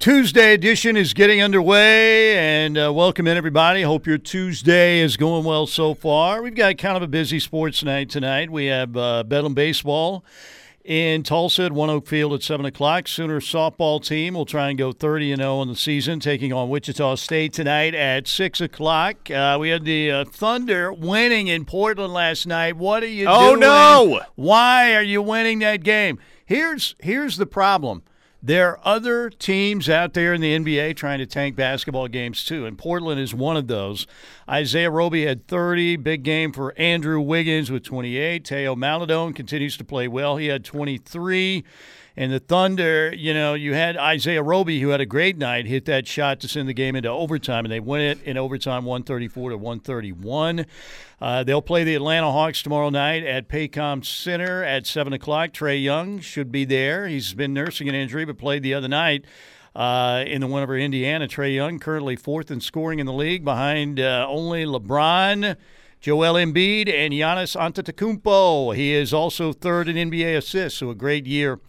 Tuesday edition is getting underway, and uh, welcome in everybody. Hope your Tuesday is going well so far. We've got kind of a busy sports night tonight. We have uh, Bedlam baseball in Tulsa at One Oak Field at seven o'clock. Sooner softball team will try and go thirty and zero in the season, taking on Wichita State tonight at six o'clock. Uh, we had the uh, Thunder winning in Portland last night. What are you Oh, doing? no! Why are you winning that game? Here's here's the problem. There are other teams out there in the NBA trying to tank basketball games too, and Portland is one of those. Isaiah Roby had 30, big game for Andrew Wiggins with 28. Teo Maledon continues to play well. He had 23. And the Thunder, you know, you had Isaiah Roby, who had a great night, hit that shot to send the game into overtime, and they win it in overtime 134 to 131. Uh, they'll play the Atlanta Hawks tomorrow night at Paycom Center at 7 o'clock. Trae Young should be there. He's been nursing an injury, but played the other night. Uh, in the win over Indiana, Trae Young currently fourth in scoring in the league, behind uh, only LeBron, Joel Embiid, and Giannis Antetokounmpo. He is also third in NBA assists, so a great year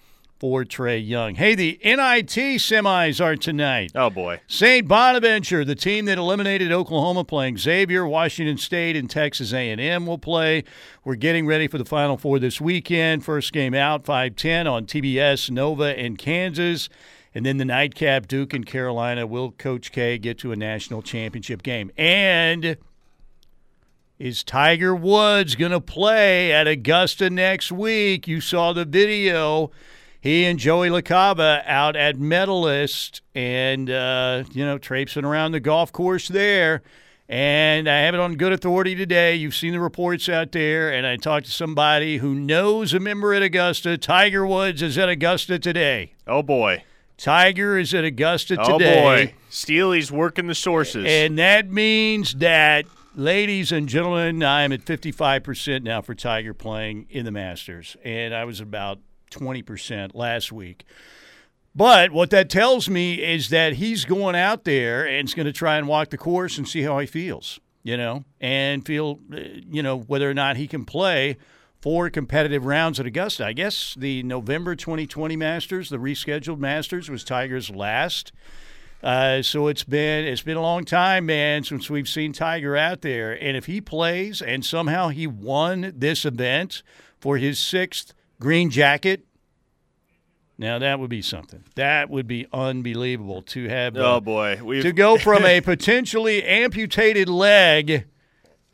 for Trae Young. Hey, the NIT semis are tonight. Oh boy. St. Bonaventure, the team that eliminated Oklahoma, playing Xavier, Washington State, and Texas A&M will play. We're getting ready for the Final Four this weekend. First game out, 5:10 on TBS, Nova, and Kansas. And then the nightcap, Duke and Carolina. Will Coach K get to a national championship game? And is Tiger Woods going to play at Augusta next week? You saw the video. He and Joey LaCava out at Medalist and, uh, you know, traipsing around the golf course there. And I have it on good authority today. You've seen the reports out there. And I talked to somebody who knows a member at Augusta. Tiger Woods is at Augusta today. Oh boy. Tiger is at Augusta Oh today. Oh, boy. Steely's working the sources. And that means that, ladies and gentlemen, I am at 55% now for Tiger playing in the Masters. And I was about 20% last week. But what that tells me is that he's going out there and is going to try and walk the course and see how he feels, you know, and feel, uh, you know, whether or not he can play four competitive rounds at Augusta. I guess the November 2020 Masters, the rescheduled Masters, was Tiger's last. Uh, so it's been it's been a long time, man, since we've seen Tiger out there. And if he plays and somehow he won this event for his sixth green jacket, now that would be something. That would be unbelievable to have uh, oh boy. We've to go from a potentially amputated leg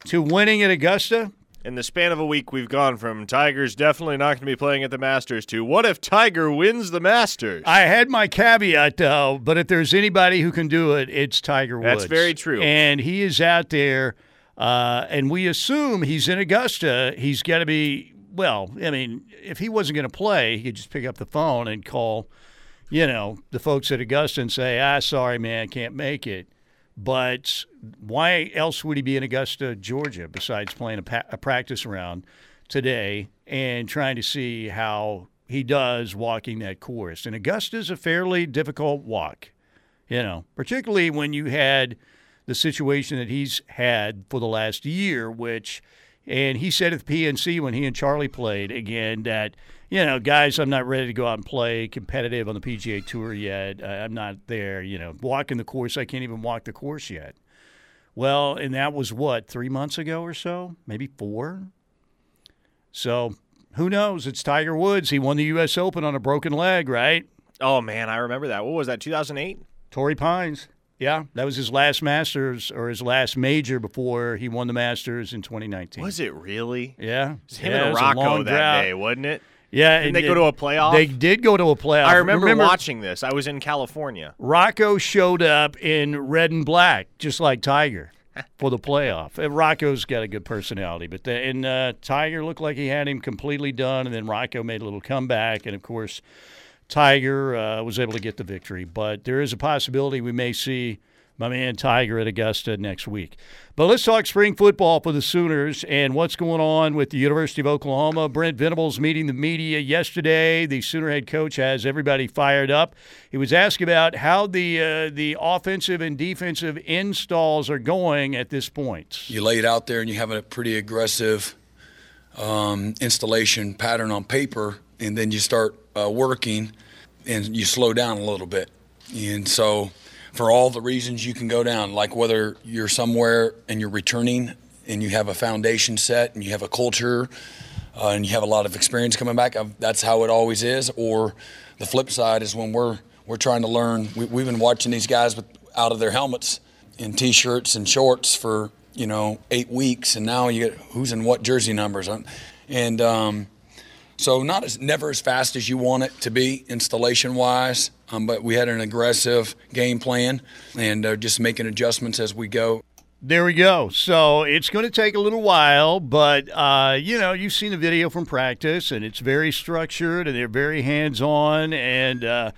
to winning at Augusta. in the span of a week we've gone from Tiger's definitely not going to be playing at the Masters to what if Tiger wins the Masters? I had my caveat though, but if there's anybody who can do it, it's Tiger Woods. That's very true. And he is out there, uh, and we assume he's in Augusta. He's got to be. Well, I mean, if he wasn't going to play, he could just pick up the phone and call, you know, the folks at Augusta and say, "Ah, sorry, man, can't make it." But why else would he be in Augusta, Georgia, besides playing a, pa- a practice round today and trying to see how he does walking that course? And Augusta's a fairly difficult walk, you know, particularly when you had the situation that he's had for the last year, which, and he said at the PNC when he and Charlie played again that, you know, guys, I'm not ready to go out and play competitive on the PGA Tour yet. Uh, I'm not there, you know, walking the course. I can't even walk the course yet. Well, and that was what, three months ago or so? Maybe four? So who knows? It's Tiger Woods. He won the U.S. Open on a broken leg, right? oh man, I remember that. What was that? 2008? Torrey Pines. Yeah, that was his last Masters or his last major before he won the Masters in 2019. Was it really? Yeah, It was him yeah, it and Rocco long that drought. day, wasn't it? Yeah, Didn't and they go to a playoff? They did go to a playoff. I remember, Remember watching this. I was in California. Rocco showed up in red and black, just like Tiger, for the playoff. And Rocco's got a good personality, but the, and uh, Tiger looked like he had him completely done, and then Rocco made a little comeback, and of course, Tiger uh, was able to get the victory. But there is a possibility we may see my man Tiger at Augusta next week. But let's talk spring football for the Sooners and what's going on with the University of Oklahoma. Brent Venables meeting the media yesterday. The Sooner head coach has everybody fired up. He was asked about how the uh, the offensive and defensive installs are going at this point. you lay it out there and you have a pretty aggressive um, installation pattern on paper, and then you start uh, working and you slow down a little bit. And so, for all the reasons you can go down, like whether you're somewhere and you're returning and you have a foundation set and you have a culture uh, and you have a lot of experience coming back, uh, that's how it always is. Or the flip side is when we're we're trying to learn. We, we've been watching these guys with, out of their helmets in t-shirts and shorts for you know eight weeks, and now you get who's in what jersey numbers, and um, so not as never as fast as you want it to be installation wise, um, but we had an aggressive game plan and uh, just making adjustments as we go. There we go. So it's going to take a little while, but uh, you know you've seen the video from practice, and it's very structured, and they're very hands on, and. Uh,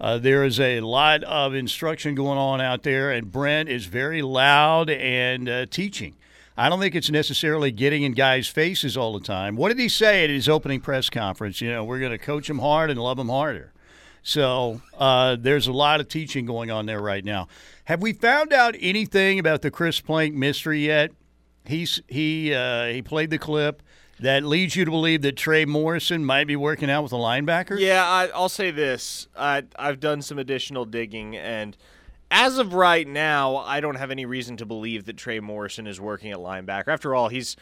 uh, there is a lot of instruction going on out there, and Brent is very loud and uh, teaching. I don't think it's necessarily getting in guys' faces all the time. What did he say at his opening press conference? You know, we're going to coach them hard and love them harder. So uh, there's a lot of teaching going on there right now. Have we found out anything about the Chris Plank mystery yet? He's he uh, he played the clip that leads you to believe that Trey Morrison might be working out with a linebacker? Yeah, I, will say this. I, I've done some additional digging, and as of right now, I don't have any reason to believe that Trey Morrison is working at linebacker. After all, he's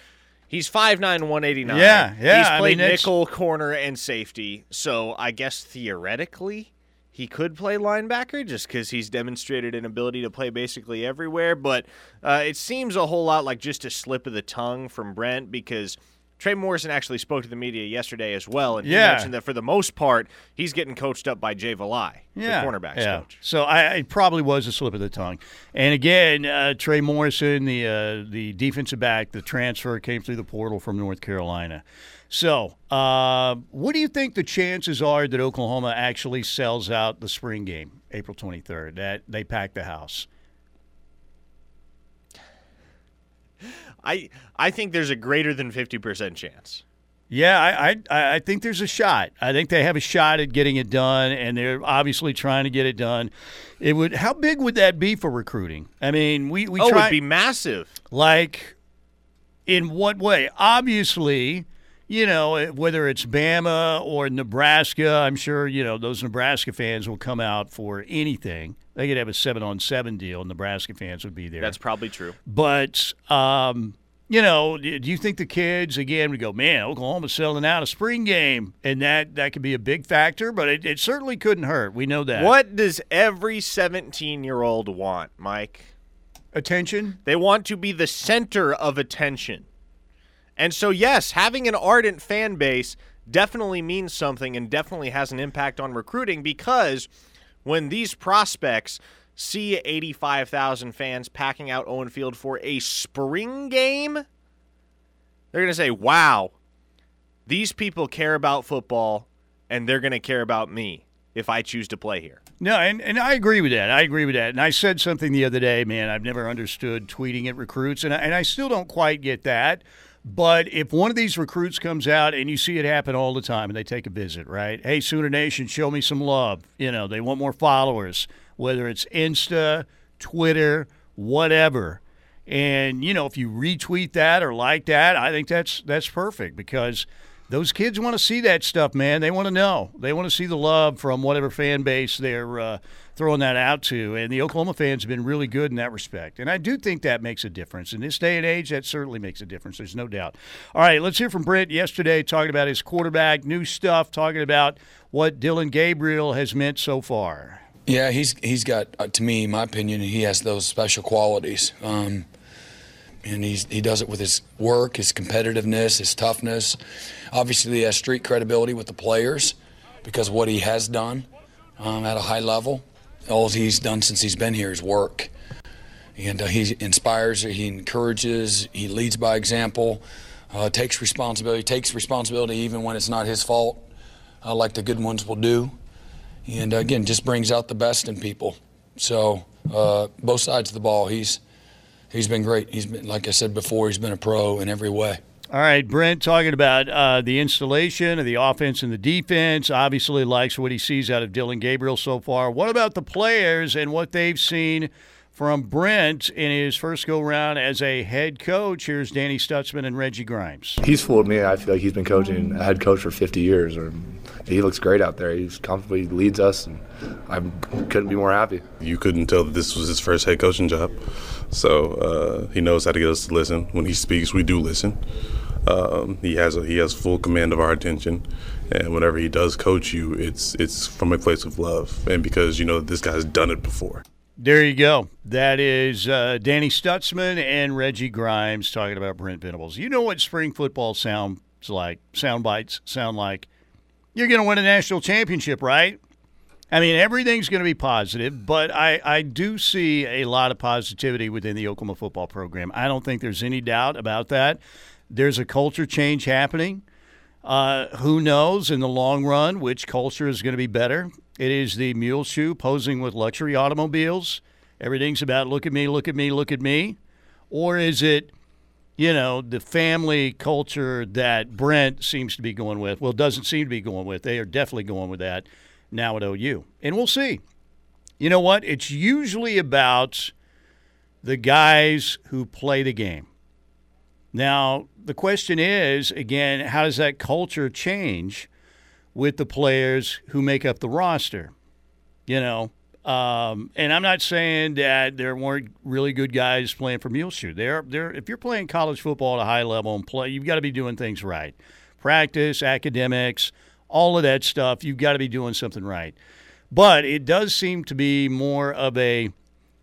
he's 5'9", 189. Yeah, yeah. He's played I mean, nickel, corner, and safety. So I guess theoretically he could play linebacker just because he's demonstrated an ability to play basically everywhere. But uh, it seems a whole lot like just a slip of the tongue from Brent because – Trey Morrison actually spoke to the media yesterday as well, and he yeah. mentioned that for the most part, he's getting coached up by Jay Valai, yeah. the cornerbacks yeah. coach. So I, it probably was a slip of the tongue. And again, uh, Trey Morrison, the uh, the defensive back, the transfer came through the portal from North Carolina. So, uh, what do you think the chances are that Oklahoma actually sells out the spring game, April 23rd, that they pack the house? I I think there's a greater than fifty percent chance. Yeah, I, I I think there's a shot. I think they have a shot at getting it done, and they're obviously trying to get it done. It would. How big would that be for recruiting? I mean, we we oh, try, it'd be massive. Like, in what way? Obviously, you know, whether it's Bama or Nebraska, I'm sure you know those Nebraska fans will come out for anything. They could have a seven on seven deal, and Nebraska fans would be there. That's probably true. But um, you know, do you think the kids again would go, man, Oklahoma's selling out a spring game, and that that could be a big factor, but it, it certainly couldn't hurt. We know that. What does every 17 year old want, Mike? Attention. They want to be the center of attention. And so, yes, having an ardent fan base definitely means something and definitely has an impact on recruiting because when these prospects see 85,000 fans packing out Owen Field for a spring game, they're going to say, wow, these people care about football and they're going to care about me if I choose to play here. No, and, and I agree with that. I agree with that. And I said something the other day, man, I've never understood tweeting at recruits, and I, and I still don't quite get that. But if one of these recruits comes out and you see it happen all the time and they take a visit, right? Hey, Sooner Nation, show me some love. You know, they want more followers, whether it's Insta, Twitter, whatever. And, you know, if you retweet that or like that, I think that's that's perfect because – those kids want to see that stuff, man. They want to know. They want to see the love from whatever fan base they're uh, throwing that out to. And the Oklahoma fans have been really good in that respect. And I do think that makes a difference. In this day and age, that certainly makes a difference. There's no doubt. All right, let's hear from Brent yesterday talking about his quarterback, new stuff, talking about what Dillon Gabriel has meant so far. Yeah, he's he's got, uh, to me, my opinion, he has those special qualities. Um, and he's, he does it with his work, his competitiveness, his toughness. Obviously, he has street credibility with the players because what he has done um, at a high level. All he's done since he's been here is work. And uh, he inspires, he encourages, he leads by example, uh, takes responsibility, takes responsibility even when it's not his fault, uh, like the good ones will do. And uh, again, just brings out the best in people. So, uh, both sides of the ball, he's he's been great. He's been, like I said before, he's been a pro in every way. All right, Brent, talking about uh, the installation of the offense and the defense. Obviously, likes what he sees out of Dillon Gabriel so far. What about the players and what they've seen from Brent in his first go round as a head coach. Here's Danny Stutsman and Reggie Grimes. He's fooled me. I feel like he's been coaching a head coach for 50 years. Or he looks great out there. He's comfortably He leads us, and I couldn't be more happy. You couldn't tell that this was his first head coaching job, so uh, he knows how to get us to listen. When he speaks, we do listen. Um, he has a, he has full command of our attention, and whenever he does coach you, it's it's from a place of love and because you know this guy's done it before. There you go. That is uh, Danny Stutsman and Reggie Grimes talking about Brent Venables. You know what spring football sounds like, sound bites sound like. You're going to win a national championship, right? I mean, everything's going to be positive, but I, I do see a lot of positivity within the Oklahoma football program. I don't think there's any doubt about that. There's a culture change happening. Uh, who knows in the long run which culture is going to be better? It is the Muleshoe posing with luxury automobiles. Everything's about look at me, look at me, look at me. Or is it, you know, the family culture that Brent seems to be going with? Well, doesn't seem to be going with. They are definitely going with that now at OU. And we'll see. You know what? It's usually about the guys who play the game. Now, the question is again, how does that culture change? with the players who make up the roster. You know, um, and I'm not saying that there weren't really good guys playing for Muleshoe. There, there. If you're playing college football at a high level and play, you've got to be doing things right. Practice, academics, all of that stuff. You've got to be doing something right. But it does seem to be more of a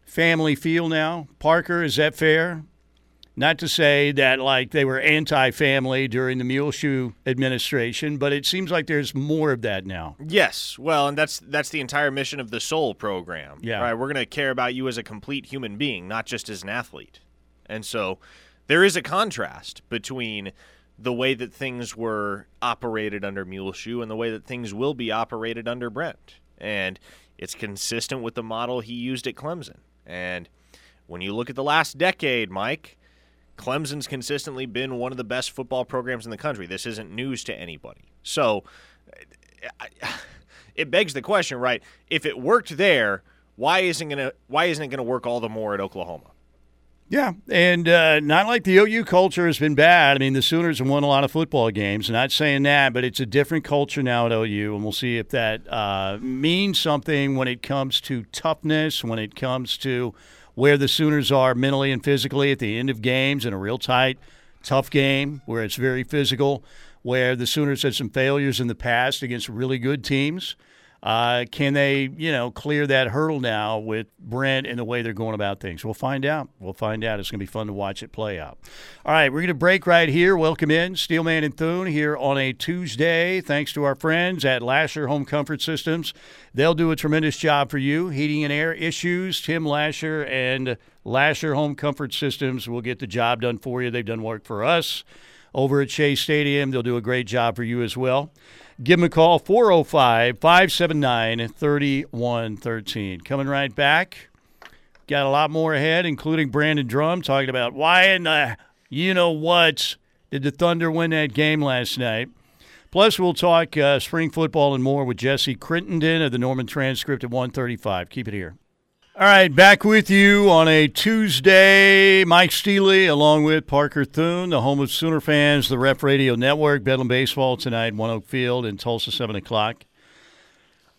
family feel now. Parker, is that fair? Not to say that like they were anti-family during the Muleshoe administration, but it seems like there's more of that now. Yes, well, and that's that's the entire mission of the Soul program. Yeah, right. We're going to care about you as a complete human being, not just as an athlete. And so, there is a contrast between the way that things were operated under Muleshoe and the way that things will be operated under Brent, and it's consistent with the model he used at Clemson. And when you look at the last decade, Mike Clemson's consistently been one of the best football programs in the country. This isn't news to anybody. So it begs the question, right? If it worked there, why isn't gonna why isn't it gonna work all the more at Oklahoma? Yeah, and uh, not like the OU culture has been bad. I mean, the Sooners have won a lot of football games. Not saying that, but it's a different culture now at OU, and we'll see if that uh, means something when it comes to toughness, when it comes to where the Sooners are mentally and physically at the end of games in a real tight, tough game where it's very physical, where the Sooners had some failures in the past against really good teams. Uh, can they, you know, clear that hurdle now with Brent and the way they're going about things? We'll find out. We'll find out. It's going to be fun to watch it play out. All right, we're going to break right here. Welcome in Steelman and Thune here on a Tuesday. Thanks to our friends at Lasher Home Comfort Systems. They'll do a tremendous job for you. Heating and air issues, Tim Lasher and Lasher Home Comfort Systems will get the job done for you. They've done work for us over at Shea Stadium. They'll do a great job for you as well. Give them a call, 405 579 3113. Coming right back. Got a lot more ahead, including Brandon Drum talking about why in the you know what did the Thunder win that game last night. Plus, we'll talk uh, spring football and more with Jesse Crittenden of the Norman Transcript at 135. Keep it here. All right, back with you on a Tuesday. Mike Steely, along with Parker Thune, the home of Sooner fans, the Ref Radio Network, Bedlam Baseball tonight, One Oak Field in Tulsa, 7 o'clock.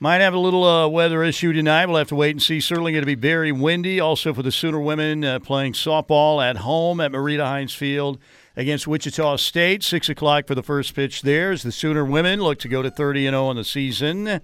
Might have a little uh, weather issue tonight. We'll have to wait and see. Certainly going to be very windy. Also for the Sooner women uh, playing softball at home at Marita Hynes Field against Wichita State. 6 o'clock for the first pitch there as the Sooner women look to go to 30 and 0 on the season.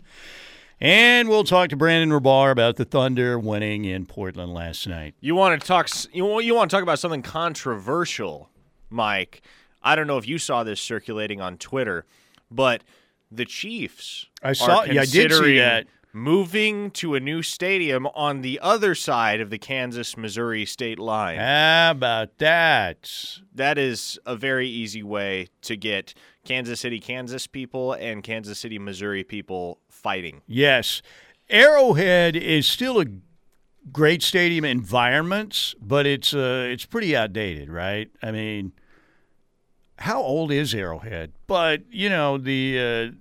And we'll talk to Brandon Rahbar about the Thunder winning in Portland last night. You want to talk? You you want to talk about something controversial, Mike? I don't know if you saw this circulating on Twitter, but the Chiefs. I saw. Yeah, I did see that. Moving to a new stadium on the other side of the Kansas Missouri state line. How about that? That is a very easy way to get Kansas City, Kansas people and Kansas City, Missouri people fighting. Yes. Arrowhead is still a great stadium environments, but it's uh, it's pretty outdated, right? I mean, how old is Arrowhead? But you know the uh,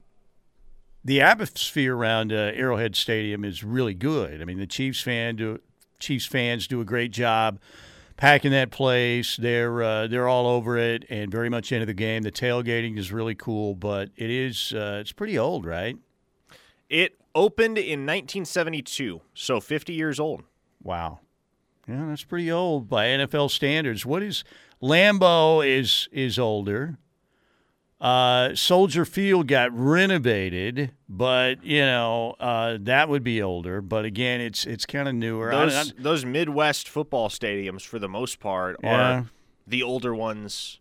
the atmosphere around uh, Arrowhead Stadium is really good. I mean, the Chiefs fan do Chiefs fans do a great job packing that place. They're uh, they're all over it and very much into the game. The tailgating is really cool, but it is uh, it's pretty old, right? It opened in 1972, so 50 years old. Wow. Yeah, that's pretty old by NFL standards. What is Lambeau is is older. Uh, Soldier Field got renovated, but you know uh, that would be older. But again, it's it's kind of newer. I- Those, I- those Midwest football stadiums, for the most part, Yeah. are the older ones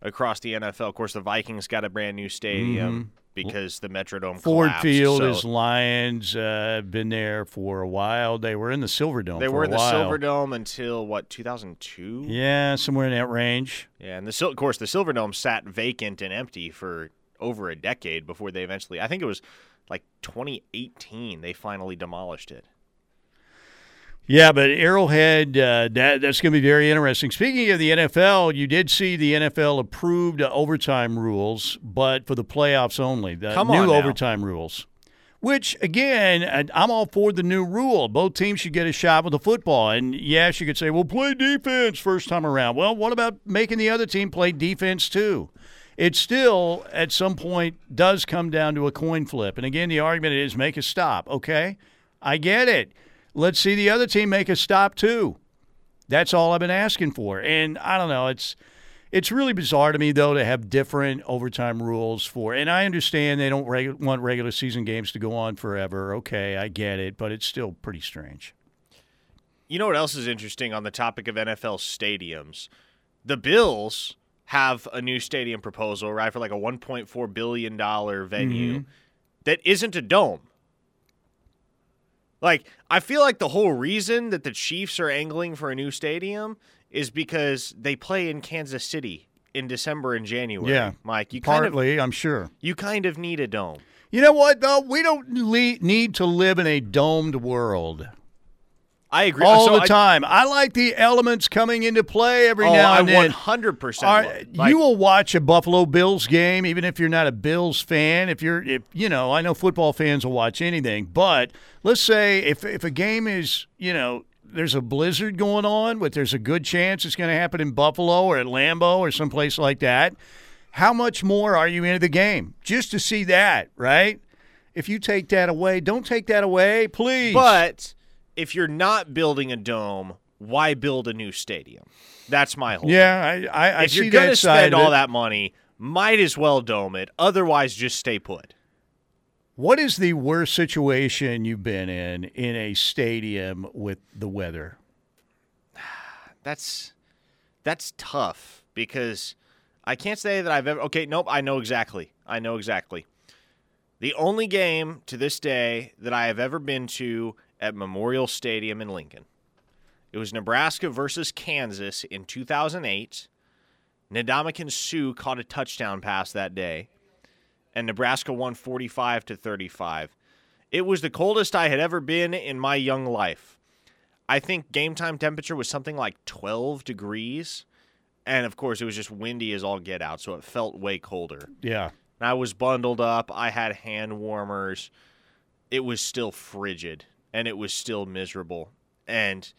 across the NFL. Of course, the Vikings got a brand new stadium because the Metrodome. Ford collapsed, Field so is Lions. Uh, been there for a while. They were in the Silverdome. They for were in the while. Silverdome until what 2002. Yeah, somewhere in that range. Yeah, and the of course the Silverdome sat vacant and empty for over a decade before they eventually. I think it was like 2018 they finally demolished it. Yeah, but Arrowhead, uh, that that's going to be very interesting. Speaking of the NFL, you did see the NFL approved uh, overtime rules, but for the playoffs only. The Come new overtime rules. Which again, I'm all for the new rule. Both teams should get a shot with the football. And yes, you could say, "Well, play defense first time around." Well, what about making the other team play defense too? It still, at some point, does come down to a coin flip. And again, the argument is make a stop. Okay, I get it. Let's see the other team make a stop too. That's all I've been asking for. And I don't know, it's it's really bizarre to me though to have different overtime rules for. And I understand they don't want regular season games to go on forever. Okay, I get it, but it's still pretty strange. You know what else is interesting on the topic of NFL stadiums? The Bills have a new stadium proposal, right, for like a 1.4 billion dollar venue Mm-hmm. that isn't a dome. Like, I feel like the whole reason that the Chiefs are angling for a new stadium is because they play in Kansas City in December and January. Yeah, Mike, you kind of Partly, I'm sure. you kind of need a dome. You know what though? We don't le- need to live in a domed world I agree. all So the I- time. I like the elements coming into play every Oh, now I and then. 100% Are- love it. Like- you will watch a Buffalo Bills game, even if you're not a Bills fan. If you're, if you know, I know football fans will watch anything. But let's say if if a game is, you know, there's a blizzard going on, but there's a good chance it's going to happen in Buffalo or at Lambeau or someplace like that. How much more are you into the game just to see that, right? If you take that away, don't take that away, please. But if you're not building a dome, why build a new stadium? That's my whole. yeah, I I, I if see you're gonna spend all that money, might as well dome it. Otherwise, just stay put. What is the worst situation you've been in in a stadium with the weather? That's that's tough because I can't say that I've ever. Okay, nope. I know exactly. I know exactly. The only game to this day that I have ever been to at Memorial Stadium in Lincoln. It was Nebraska versus Kansas in 2008. Ndamukong Suh caught a touchdown pass that day, and Nebraska won 45 to 35. It was the coldest I had ever been in my young life. I think game time temperature was something like 12 degrees. And of course, it was just windy as all get out, so it felt way colder. Yeah. And I was bundled up. I had hand warmers. It was still frigid and it was still miserable. And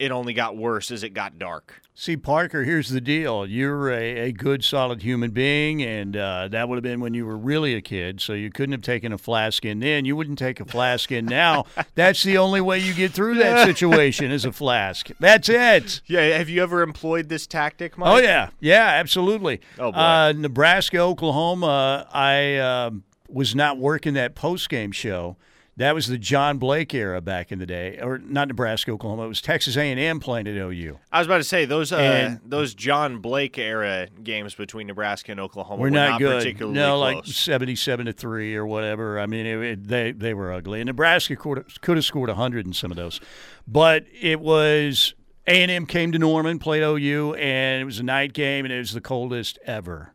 it only got worse as it got dark. See, Parker, here's the deal. You're a, a good, solid human being, and uh, that would have been when you were really a kid, so you couldn't have taken a flask in then. You wouldn't take a flask in now. That's the only way you get through that situation is a flask. That's it. Yeah, have you ever employed this tactic, Mike? Oh yeah, yeah, absolutely. Oh, boy. Uh, Nebraska, Oklahoma. I um was not working that post game show. That was the John Blake era back in the day, or not Nebraska, Oklahoma. It was Texas A and M playing at OU. I was about to say those uh, And- those John Blake era games between Nebraska and Oklahoma We're were not, good. particularly no, close. like seventy-seven to three or whatever. I mean, it, it, they they were ugly. And Nebraska could, could have scored hundred in some of those, but it was A and M came to Norman, played OU, and it was a night game, and it was the coldest ever.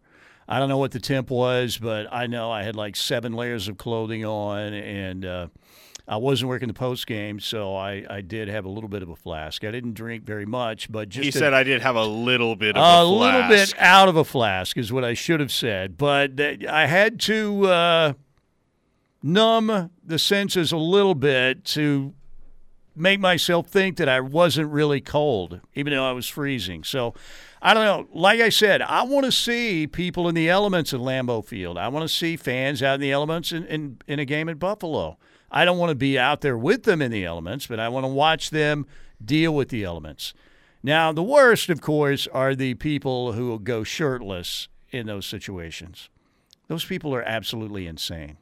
I don't know what the temp was, but I know I had like seven layers of clothing on, and uh, I wasn't working the post game, so I, I did have a little bit of a flask. I didn't drink very much, but just he said I did have a little bit of a a, little bit out of a flask is what I should have said, but that- I had to uh, numb the senses a little bit to make myself think that I wasn't really cold, even though I was freezing. So I don't know. Like I said, I want to see people in the elements at Lambeau Field. I want to see fans out in the elements in, in, in a game at Buffalo. I don't want to be out there with them in the elements, but I want to watch them deal with the elements. Now, the worst, of course, are the people who go shirtless in those situations. Those people are absolutely insane.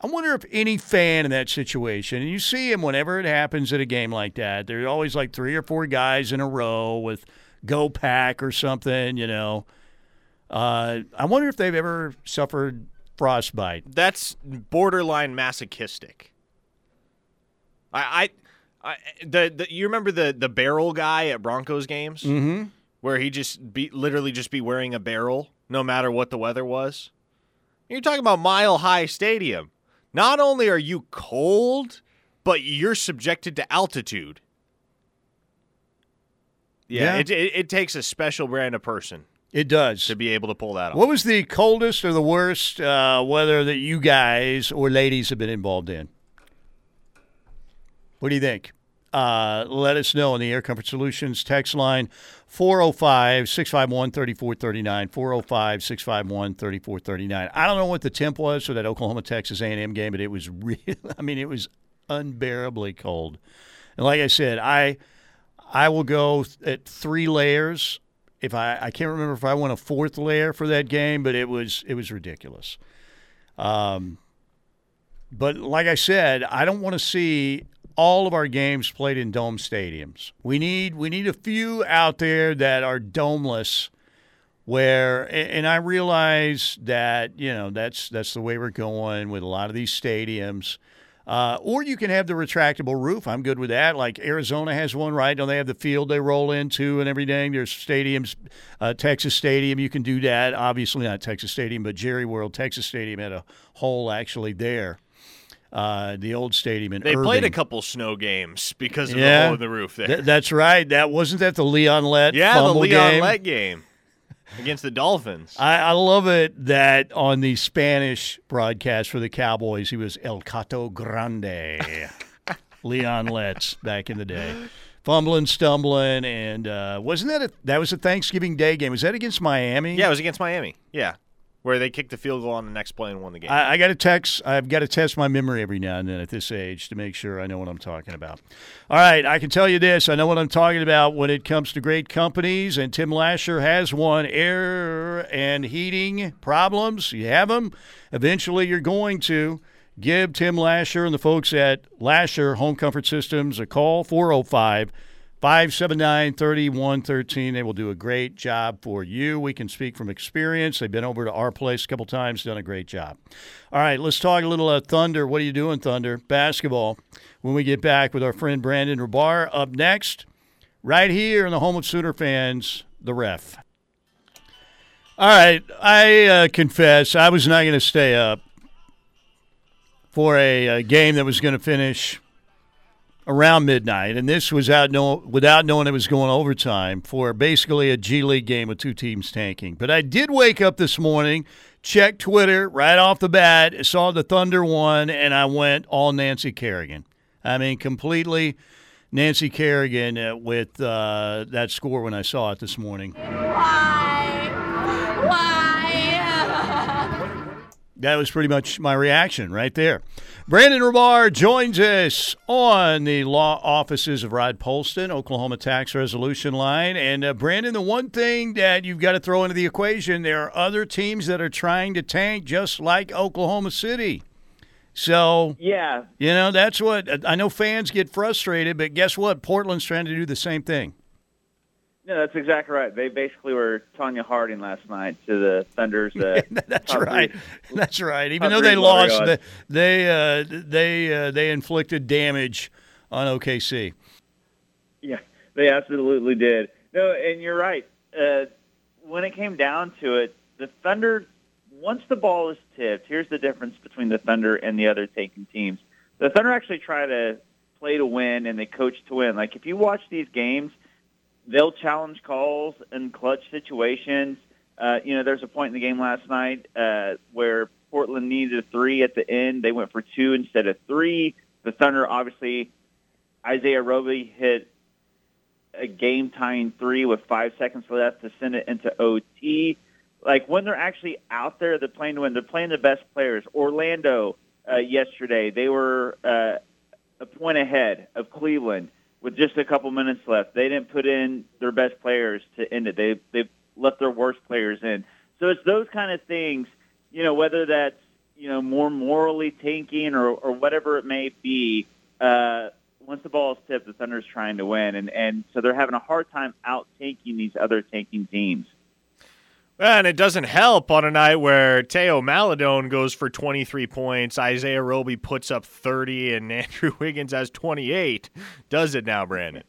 I wonder if any fan in that situation, and you see him whenever it happens at a game like that, there's always like three or four guys in a row with Go Pack or something, you know. Uh, I wonder if they've ever suffered frostbite. That's borderline masochistic. I, I, I the, the you remember the the barrel guy at Broncos games Mm-hmm. where he just be literally just be wearing a barrel no matter what the weather was. You're talking about Mile High Stadium. Not only are you cold, but you're subjected to altitude. Yeah, Yeah. It, it, it takes a special brand of person It does. to be able to pull that off. What was the coldest or the worst uh, weather that you guys or ladies have been involved in? What do you think? Uh, let us know on the Air Comfort Solutions text line 405 651 3439. 405 651 3439. I don't know what the temp was for that Oklahoma Texas A&M game, but it was really, I mean, it was unbearably cold. And like I said, I I will go at three layers. If I I can't remember if I went a fourth layer for that game, but it was it was ridiculous. Um, but like I said, I don't want to see all of our games played in dome stadiums. We need we need a few out there that are domeless where and I realize that, you know, that's that's the way we're going with a lot of these stadiums. Uh, or you can have the retractable roof. I'm good with that. Like Arizona has one, right? Don't they have the field they roll into and everything? There's stadiums, uh, Texas Stadium. You can do that. Obviously not Texas Stadium, but Jerry World, Texas Stadium had a hole actually there. Uh, the old stadium in They played a couple snow games because of the hole in the roof there. Th- that's right. That wasn't that the Leon Lett yeah, the Leon game? Lett game against the Dolphins. I, I love it that on the Spanish broadcast for the Cowboys, he was El Gato Grande, Leon Letts back in the day, fumbling, stumbling, and uh, wasn't that a that was a Thanksgiving Day game? Was that against Miami? yeah, it was against Miami. Yeah, where they kicked the field goal on the next play and won the game. I, I got to text. I've got to test my memory every now and then at this age to make sure I know what I'm talking about. All right, I can tell you this: I know what I'm talking about when it comes to great companies, and Tim Lasher has one. Air and heating problems, you have them. Eventually, you're going to give Tim Lasher and the folks at Lasher Home Comfort Systems a call 405- 579 3113. They will do a great job for you. We can speak from experience. They've been over to our place a couple times, done a great job. All right, let's talk a little uh, Thunder. What are you doing, Thunder? Basketball. When we get back with our friend Brandon Rahbar up next, right here in the home of Sooner fans, the ref. All right, I uh, confess I was not going to stay up for a, a game that was going to finish around midnight, and this was out know, without knowing it was going overtime for basically a G League game with two teams tanking. But I did wake up this morning, check Twitter right off the bat, saw the Thunder won, and I went all Nancy Kerrigan. I mean, completely Nancy Kerrigan uh, with uh, that score when I saw it this morning. Why? Why? That was pretty much my reaction right there. Brandon Rahbar joins us on the law offices of Rod Polston, Oklahoma Tax Resolution Line. And uh, Brandon, the one thing that you've got to throw into the equation, there are other teams that are trying to tank just like Oklahoma City. So, Yeah, you know, that's what I know fans get frustrated, but guess what? Portland's trying to do the same thing. No, that's exactly right. They basically were Tonya Harding last night to the Thunder's. Uh, That's right. three- That's right. Even though they lost, they they uh, they uh, they inflicted damage on OKC. Yeah, they absolutely did. No, and you're right. Uh, when it came down to it, the Thunder, once the ball is tipped, here's the difference between the Thunder and the other taking teams. The Thunder actually try to play to win and they coach to win. Like if you watch these games, they'll challenge calls in clutch situations. Uh, you know, there's a point in the game last night uh, where Portland needed a three at the end. They went for two instead of three. the Thunder obviously Isaiah Roby hit a game tying three with five seconds left to send it into OT. Like when they're actually out there, they're playing to win. They're playing the best players. Orlando uh, yesterday, they were uh, a point ahead of Cleveland with just a couple minutes left. They didn't put in their best players to end it. They they let their worst players in. So it's those kind of things, you know, whether that's you know more morally tanking or or whatever it may be. Uh, once the ball is tipped, the Thunder's trying to win, and and so they're having a hard time out tanking these other tanking teams. And it doesn't help on a night where Teo Maledon goes for 23 points, Isaiah Roby puts up 30, and Andrew Wiggins has 28. Does it now, Brandon?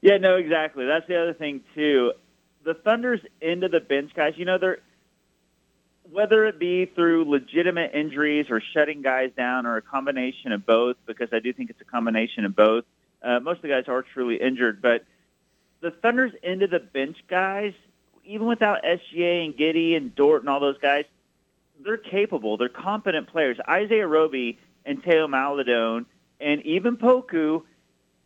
Yeah, no, exactly. That's the other thing too. The Thunder's into the bench guys. You know, they're whether it be through legitimate injuries or shutting guys down or a combination of both, because I do think it's a combination of both. Uh, most of the guys are truly injured, but the Thunder's into the bench guys, even without SGA and Giddey and Dort and all those guys, they're capable. They're competent players. Isaiah Roby and Theo Maledon and even Poku,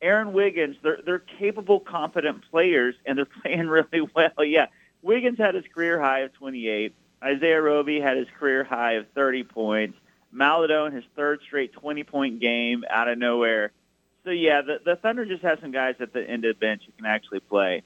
Aaron Wiggins, they're, they're capable, competent players, and they're playing really well. Yeah, Wiggins had his career high of 28. Isaiah Roby had his career high of 30 points. Maledon, his third straight 20-point game out of nowhere. So, yeah, the, the Thunder just have some guys at the end of the bench who can actually play.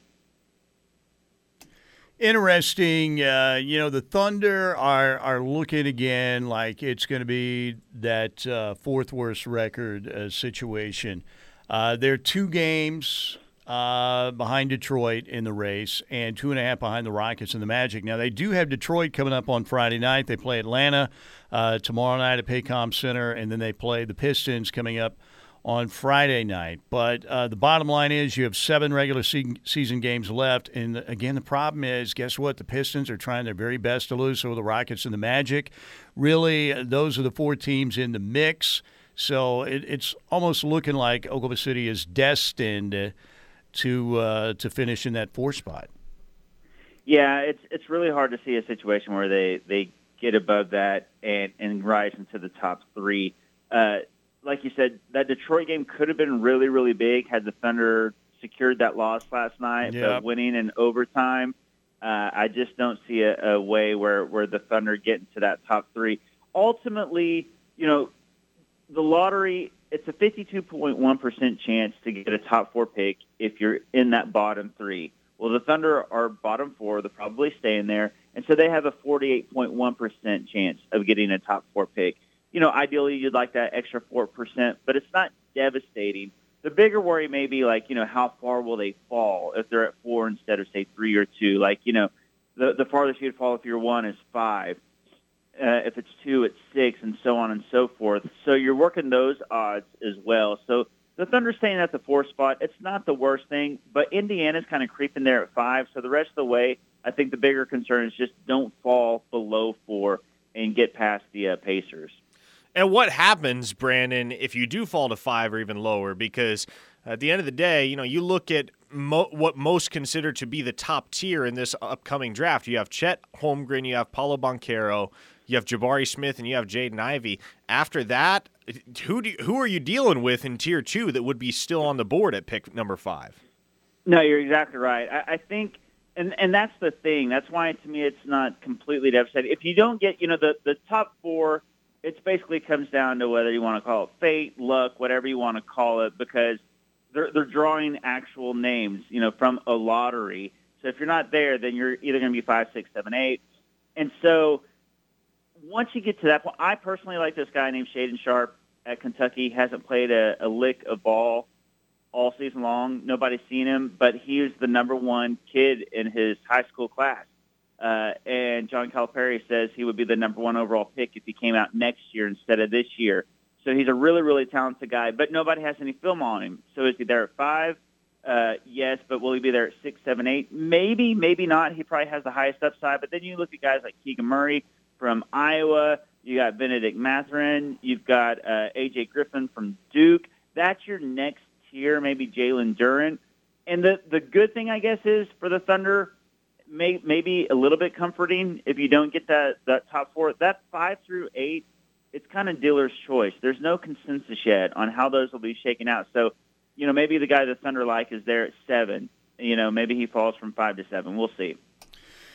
Interesting. Uh, you know, the Thunder are, are looking again like it's going to be that uh, fourth worst record uh, situation. Uh, they're two games uh, behind Detroit in the race and two and a half behind the Rockets and the Magic. Now, they do have Detroit coming up on Friday night. They play Atlanta uh, tomorrow night at Paycom Center, and then they play the Pistons coming up on Friday night. But uh, the bottom line is you have seven regular se- season games left. And again, the problem is guess what? The Pistons are trying their very best to lose. So the Rockets and the Magic. Really, those are the four teams in the mix. So it, it's almost looking like Oklahoma City is destined to uh, to finish in that four spot. Yeah, it's it's really hard to see a situation where they, they get above that and, and rise into the top three. Uh, like you said, that Detroit game could have been really, really big had the Thunder secured that loss last night, Yep. but winning in overtime. Uh, I just don't see a, a way where, where the Thunder get into that top three. Ultimately, you know, the lottery, it's a 52.1% chance to get a top four pick if you're in that bottom three. Well, the Thunder are bottom four. They're probably staying there. And so they have a 48.1% chance of getting a top four pick. You know, ideally you'd like that extra 4%, but it's not devastating. The bigger worry may be like, you know, how far will they fall if they're at four instead of, say, three or two? Like, you know, the, the farthest you'd fall if you're one is five. Uh, if it's two, it's six, and so on and so forth. So you're working those odds as well. So the Thunder staying at the four spot, it's not the worst thing, but Indiana's kind of creeping there at five. So the rest of the way, I think the bigger concern is just don't fall below four and get past the uh, Pacers. And what happens, Brandon, if you do fall to five or even lower? Because at the end of the day, you know, you look at mo- what most consider to be the top tier in this upcoming draft. You have Chet Holmgren, you have Paolo Banchero, you have Jabari Smith, and you have Jaden Ivey. After that, who do you, who are you dealing with in tier two that would be still on the board at pick number five? No, you're exactly right. I, I think, and and that's the thing. That's why to me it's not completely devastating. If you don't get, you know, the the top four, it basically comes down to whether you want to call it fate, luck, whatever you want to call it, because they're they're drawing actual names, you know, from a lottery. So if you're not there, then you're either going to be five, six, seven, eight, and so once you get to that point, I personally like this guy named Shaedon Sharpe at Kentucky. Hasn't played a, a lick of ball all season long. Nobody's seen him, but he the number one kid in his high school class. Uh, and John Calipari says he would be the number one overall pick if he came out next year instead of this year. So he's a really, really talented guy, but nobody has any film on him. So is he there at five? Uh, yes, but will he be there at six, seven, eight? Maybe, maybe not. He probably has the highest upside. But then you look at guys like Keegan Murray from Iowa. You got Bennedict Mathurin. You've got uh, AJ Griffin from Duke. That's your next tier. Maybe Jalen Duren. And the the good thing, I guess, is for the Thunder, may, maybe a little bit comforting if you don't get that that top four. That five through eight it's kind of dealer's choice. There's no consensus yet on how those will be shaken out. So, you know, maybe the guy the Thunder like is there at seven. You know, maybe he falls from five to seven. We'll see.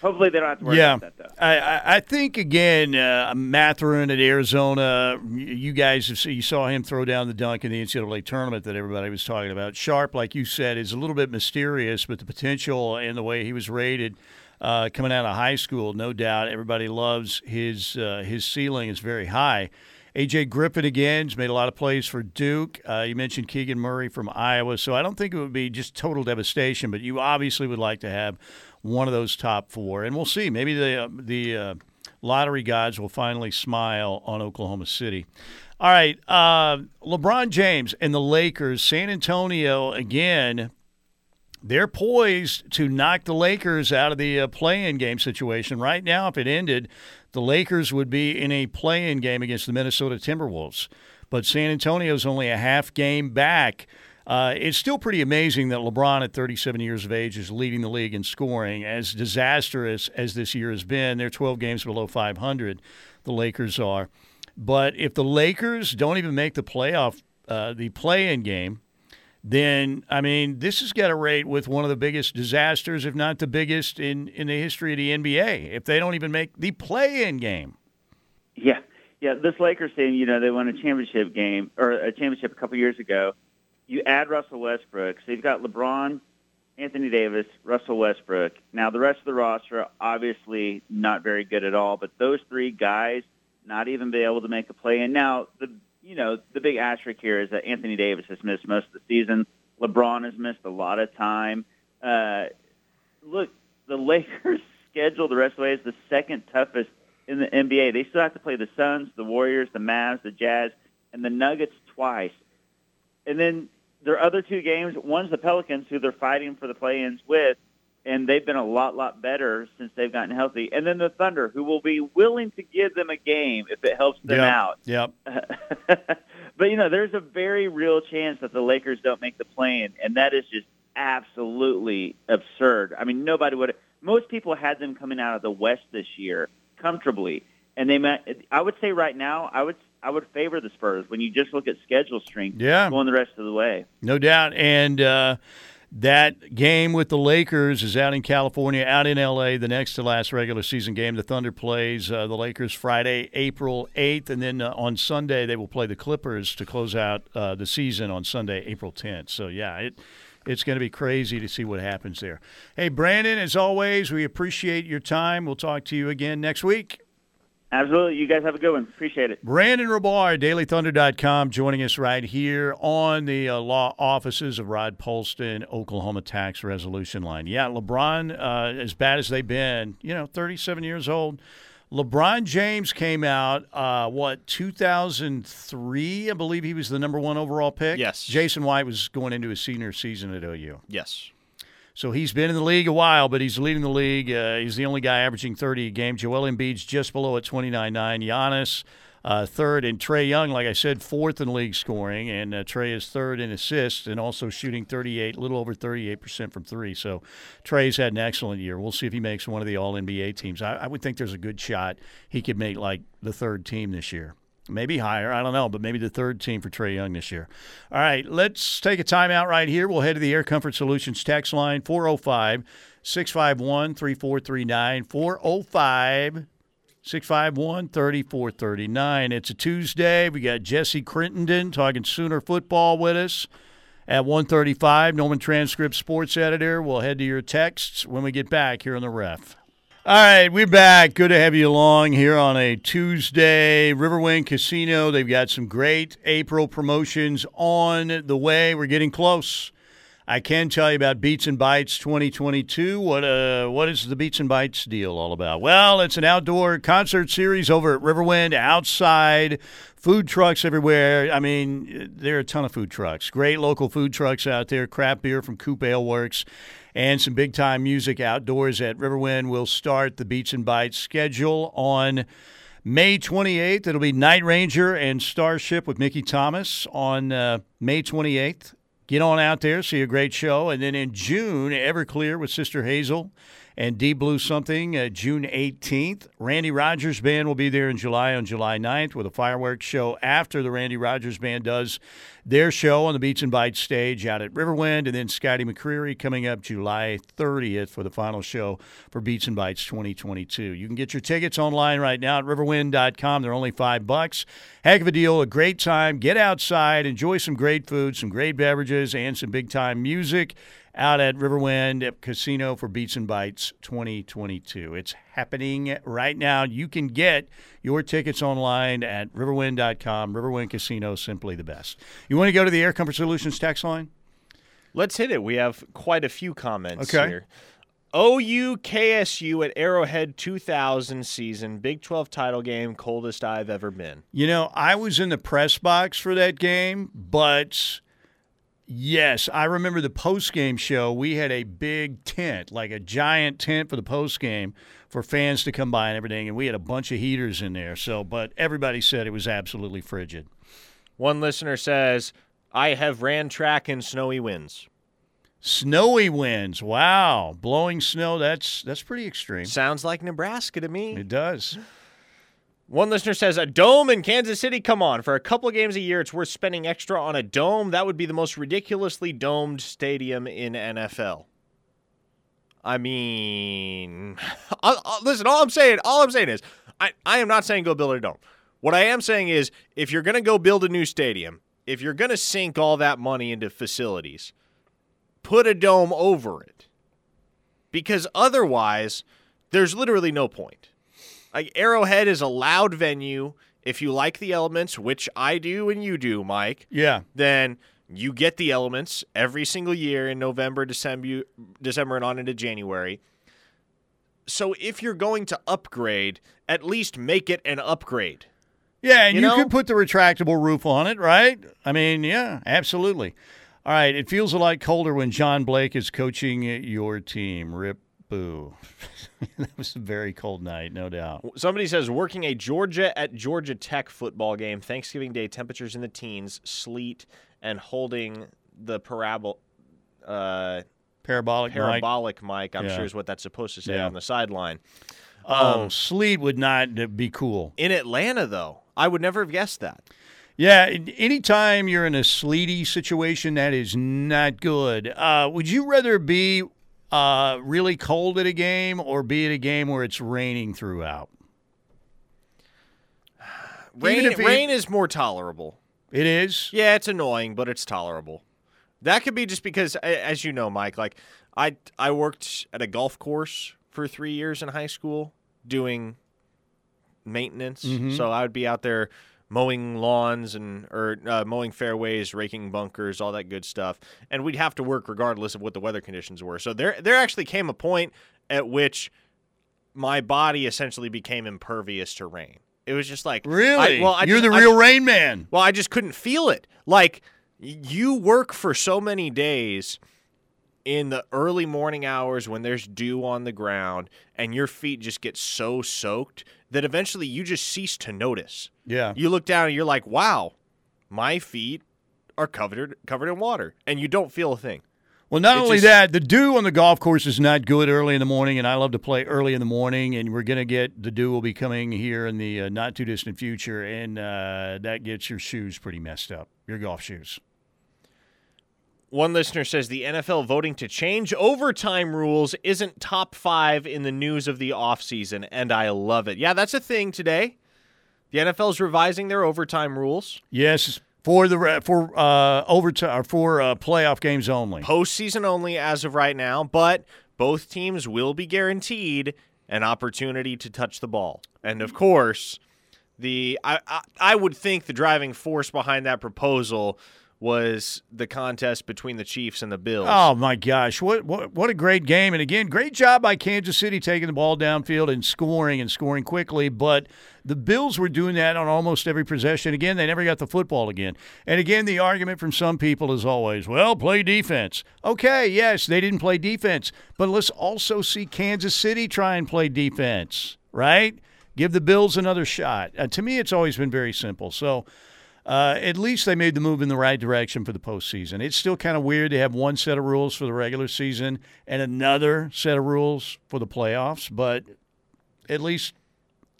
Hopefully, they don't have to worry yeah. about that though. I, I- think again, uh, Mathurin at Arizona. You guys have seen, you saw him throw down the dunk in the NCAA tournament that everybody was talking about. Sharpe, like you said, is a little bit mysterious, but the potential and the way he was rated uh, coming out of high school, no doubt, everybody loves his uh, his ceiling is very high. AJ Griffin again has made a lot of plays for Duke. Uh, you mentioned Keegan Murray from Iowa, so I don't think it would be just total devastation, but you obviously would like to have one of those top four, and we'll see. Maybe the uh, the uh, lottery gods will finally smile on Oklahoma City. All right, uh, LeBron James and the Lakers, San Antonio again. They're poised to knock the Lakers out of the uh, play-in game situation. Right now, if it ended, the Lakers would be in a play-in game against the Minnesota Timberwolves. But San Antonio's only a half game back. Uh, it's still pretty amazing that LeBron, at 37 years of age, is leading the league in scoring. As disastrous as this year has been, they're 12 games below 500. The Lakers are. But if the Lakers don't even make the playoff, uh, the play-in game, then I mean, this has got to rate with one of the biggest disasters, if not the biggest, in in the history of the NBA. If they don't even make the play-in game, Yeah, yeah. This Lakers team, you know, they won a championship game or a championship a couple years ago. You add Russell Westbrook, so you've got LeBron, Anthony Davis, Russell Westbrook. Now the rest of the roster, obviously not very good at all, but those three guys not even be able to make a play. And now the you know the big asterisk here is that Anthony Davis has missed most of the season. LeBron has missed a lot of time. Uh, look, the Lakers' schedule the rest of the way is the second toughest in the NBA. They still have to play the Suns, the Warriors, the Mavs, the Jazz, and the Nuggets twice. And then their other two games, one's the Pelicans, who they're fighting for the play-ins with, and they've been a lot, lot better since they've gotten healthy. And then the Thunder, who will be willing to give them a game if it helps them Yep, out. Yep. but you know, there's a very real chance that the Lakers don't make the play-in, and that is just absolutely absurd. I mean, nobody would. Most people had them coming out of the West this year comfortably, and they met. I would say right now, I would I would favor the Spurs when you just look at schedule strength. Yeah. going the rest of the way. No doubt. And uh, that game with the Lakers is out in California, out in L.A., the next to last regular season game. The Thunder plays uh, the Lakers Friday, April 8th. And then uh, on Sunday, they will play the Clippers to close out uh, the season on Sunday, April 10th. So, yeah, it. It's going to be crazy to see what happens there. Hey, Brandon, as always, we appreciate your time. We'll talk to you again next week. Absolutely, you guys have a good one. Appreciate it. Brandon Rahbar, dailythunder.com, joining us right here on the uh, law offices of Rod Polston, Oklahoma Tax Resolution Line. Yeah, LeBron, uh, as bad as they've been, you know, 37 years old. LeBron James came out, uh, what, 2003? I believe he was the number one overall pick. Yes. Jason White was going into his senior season at OU. Yes. So he's been in the league a while, but he's leading the league. Uh, he's the only guy averaging 30 a game. Joel Embiid's just below at 29.9. Giannis uh, third, and Trae Young, like I said, fourth in league scoring, and uh, Trae is third in assists and also shooting 38, a little over 38 percent from three. So Trae's had an excellent year. We'll see if he makes one of the All NBA teams. I, I would think there's a good shot he could make like the third team this year. Maybe higher, I don't know, but maybe the third team for Trae Young this year. All right, let's take a timeout right here. We'll head to the Air Comfort Solutions text line 405 651 3439. 405 651 3439. It's a Tuesday. We got Jesse Crittenden talking Sooner football with us at 135. Norman Transcript Sports Editor. We'll head to your texts when we get back here on the ref. All right, we're back. Good to have you along here on a Tuesday. Riverwind Casino, they've got some great April promotions on the way. We're getting close. I can tell you about Beats and Bites 2022. What uh, what is the Beats and Bites deal all about? Well, it's an outdoor concert series over at Riverwind, outside, food trucks everywhere. I mean, there are a ton of food trucks. Great local food trucks out there. Craft beer from Coop Ale Works and some big time music outdoors at Riverwind. We'll start the Beats and Bites schedule on May 28th. It'll be Night Ranger and Starship with Mickey Thomas on uh, May 28th. Get on out there, see a great show. And then in June, Everclear with Sister Hazel and Deep Blue Something uh, June 18th. Randy Rogers Band will be there in July on July 9th with a fireworks show after the Randy Rogers Band does their show on the Beats and Bites stage out at Riverwind, and then Scotty McCreery coming up July 30th for the final show for Beats and Bites 2022. You can get your tickets online right now at riverwind.com. They're only five bucks. Heck of a deal, a great time. Get outside, enjoy some great food, some great beverages, and some big time music out at Riverwind Casino for Beats and Bites 2022. It's happening right now. You can get your tickets online at riverwind.com. Riverwind Casino, simply the best. You want to go to the Air Comfort Solutions text line? Let's hit it. We have quite a few comments Okay. here. OU KSU at Arrowhead 2000 season, Big 12 title game, coldest I've ever been. You know, I was in the press box for that game, but yes, I remember the post game show. We had a big tent, like a giant tent for the post game for fans to come by and everything, and we had a bunch of heaters in there. So, but everybody said it was absolutely frigid. One listener says, I have ran track in snowy winds. Snowy winds, wow, blowing snow. That's that's pretty extreme. Sounds like Nebraska to me. It does. One listener says, a dome in Kansas City? Come on. For a couple of games a year, it's worth spending extra on a dome. That would be the most ridiculously domed stadium in NFL. I mean, I, I- listen, all I'm saying, all I'm saying is, I, I am not saying go build a dome. What I am saying is, if you're going to go build a new stadium, if you're going to sink all that money into facilities, put a dome over it. Because otherwise, there's literally no point. Like Arrowhead is a loud venue. If you like the elements, which I do and you do, Mike, Yeah. then you get the elements every single year in November, December, December and on into January. So if you're going to upgrade, at least make it an upgrade. Yeah, and You you, know? could put the retractable roof on it, right? I mean, yeah, absolutely. All right, it feels a lot colder when John Blake is coaching your team. Rip boo. that was a very cold night, no doubt. Somebody says working a Georgia at Georgia Tech football game, Thanksgiving Day, temperatures in the teens, sleet, and holding the parabol, uh, Parabolic, mic. parabolic mic. I'm Yeah. sure is what that's supposed to say Yeah. on the sideline. Oh, sleet would not be cool. In Atlanta, though, I would never have guessed that. Yeah, anytime you're in a sleety situation, that is not good. Uh, would you rather be uh, really cold at a game or be at a game where it's raining throughout? Rain, if it- rain is more tolerable. It is. Yeah, it's annoying, but it's tolerable. That could be just because, as you know, Mike, like I I worked at a golf course for three years in high school doing maintenance. So I would be out there mowing lawns and or uh, mowing fairways, raking bunkers, all that good stuff, and we'd have to work regardless of what the weather conditions were. So there there actually came a point at which my body essentially became impervious to rain. It was just like Really? I, well, I you're just- the I- real rain man. well, I just couldn't feel it. Like you work for so many days in the early morning hours when there's dew on the ground and your feet just get so soaked that eventually you just cease to notice. Yeah. You look down and you're like, "Wow, my feet are covered covered in water." And you don't feel a thing. Well, not It only just- that, the dew on the golf course is not good early in the morning, and I love to play early in the morning. And we're going to get the dew will be coming here in the uh, not too distant future, and uh, that gets your shoes pretty messed up, your golf shoes. One listener says the NFL voting to change overtime rules isn't top five in the news of the offseason, and I love it. Yeah, that's a thing today. The NFL's revising their overtime rules. Yes, for the for uh, overtime or for uh, playoff games only. Postseason only as of right now, but both teams will be guaranteed an opportunity to touch the ball. And of course, the I, I, I would think the driving force behind that proposal was the contest between the Chiefs and the Bills. Oh my gosh, what what what a great game! And again, great job by Kansas City taking the ball downfield and scoring and scoring quickly. But the Bills were doing that on almost every possession. Again, they never got the football again. And again, the argument from some people is always, "Well, play defense." Okay, yes, they didn't play defense, but let's also see Kansas City try and play defense, right? Give the Bills another shot. Uh, to me, it's always been very simple. So. Uh, at least they made the move in the right direction for the postseason. It's still kind of weird to have one set of rules for the regular season and another set of rules for the playoffs, but at least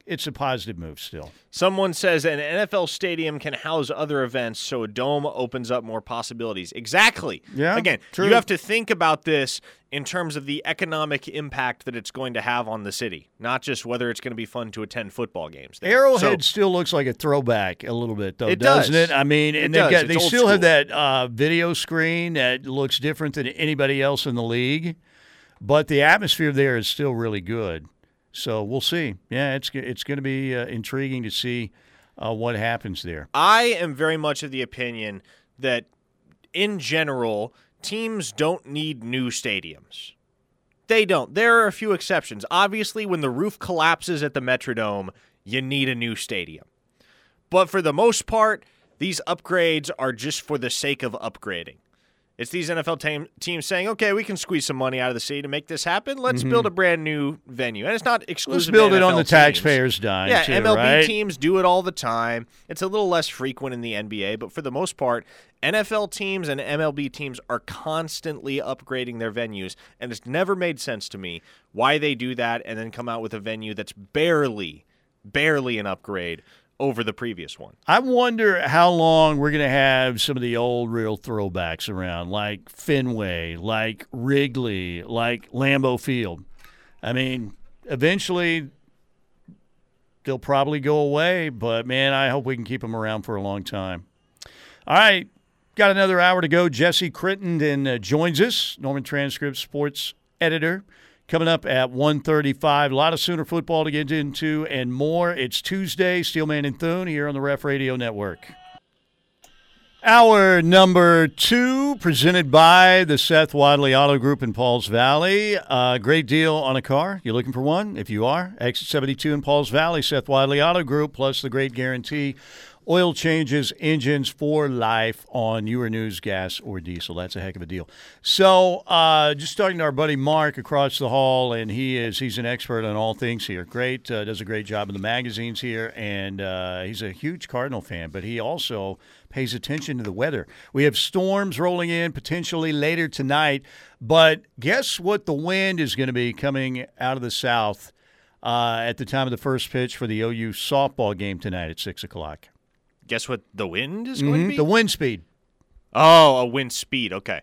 it's a positive move still. Someone says an NFL stadium can house other events, so a dome opens up more possibilities. Exactly. Yeah, Again, true. you have to think about this in terms of the economic impact that it's going to have on the city, not just whether it's going to be fun to attend football games. there. Arrowhead So- still looks like a throwback a little bit, though, It doesn't does. it? I mean, It and does. got they still have that uh, video screen that looks different than anybody else in the league, but the atmosphere there is still really good. So we'll see. Yeah, it's it's going to be uh, intriguing to see uh, what happens there. I am very much of the opinion that, in general, teams don't need new stadiums. They don't. There are a few exceptions. Obviously, when the roof collapses at the Metrodome, you need a new stadium. But for the most part, these upgrades are just for the sake of upgrading. It's these NFL team, teams saying, okay, we can squeeze some money out of the city to make this happen. Let's mm-hmm. build a brand new venue. And it's not exclusive. Let's build it on the teams. taxpayers' dime. Yeah, too, MLB right? teams do it all the time. It's a little less frequent in the NBA, but for the most part, NFL teams and MLB teams are constantly upgrading their venues, and it's never made sense to me why they do that and then come out with a venue that's barely, barely an upgrade over the previous one. I wonder how long we're going to have some of the old real throwbacks around, like Fenway, like Wrigley, like Lambeau Field. I mean, eventually they'll probably go away, but man, I hope we can keep them around for a long time. All right, got another hour to go. Jesse Crittenden uh, joins us, Norman Transcript Sports editor. Coming up at 1.35. A lot of Sooner football to get into and more. It's Tuesday, Steelman and Thune here on the Ref Radio Network. Hour number two, presented by the Seth Wadley Auto Group in Pauls Valley. Uh, great deal on a car. You're looking for one? If you are, exit 72 in Pauls Valley, Seth Wadley Auto Group, plus the great guarantee. Oil changes, engines for life on your news, gas, or diesel. That's a heck of a deal. So, uh, just talking to our buddy Mark across the hall, and he is he's an expert on all things here. Great, uh, does a great job in the magazines here, and uh, he's a huge Cardinal fan. But he also pays attention to the weather. We have storms rolling in potentially later tonight, but guess what? The wind is going to be coming out of the south uh, at the time of the first pitch for the OU softball game tonight at six o'clock. Guess what the wind is going to Mhm, be? The wind speed. oh, a wind speed. Okay.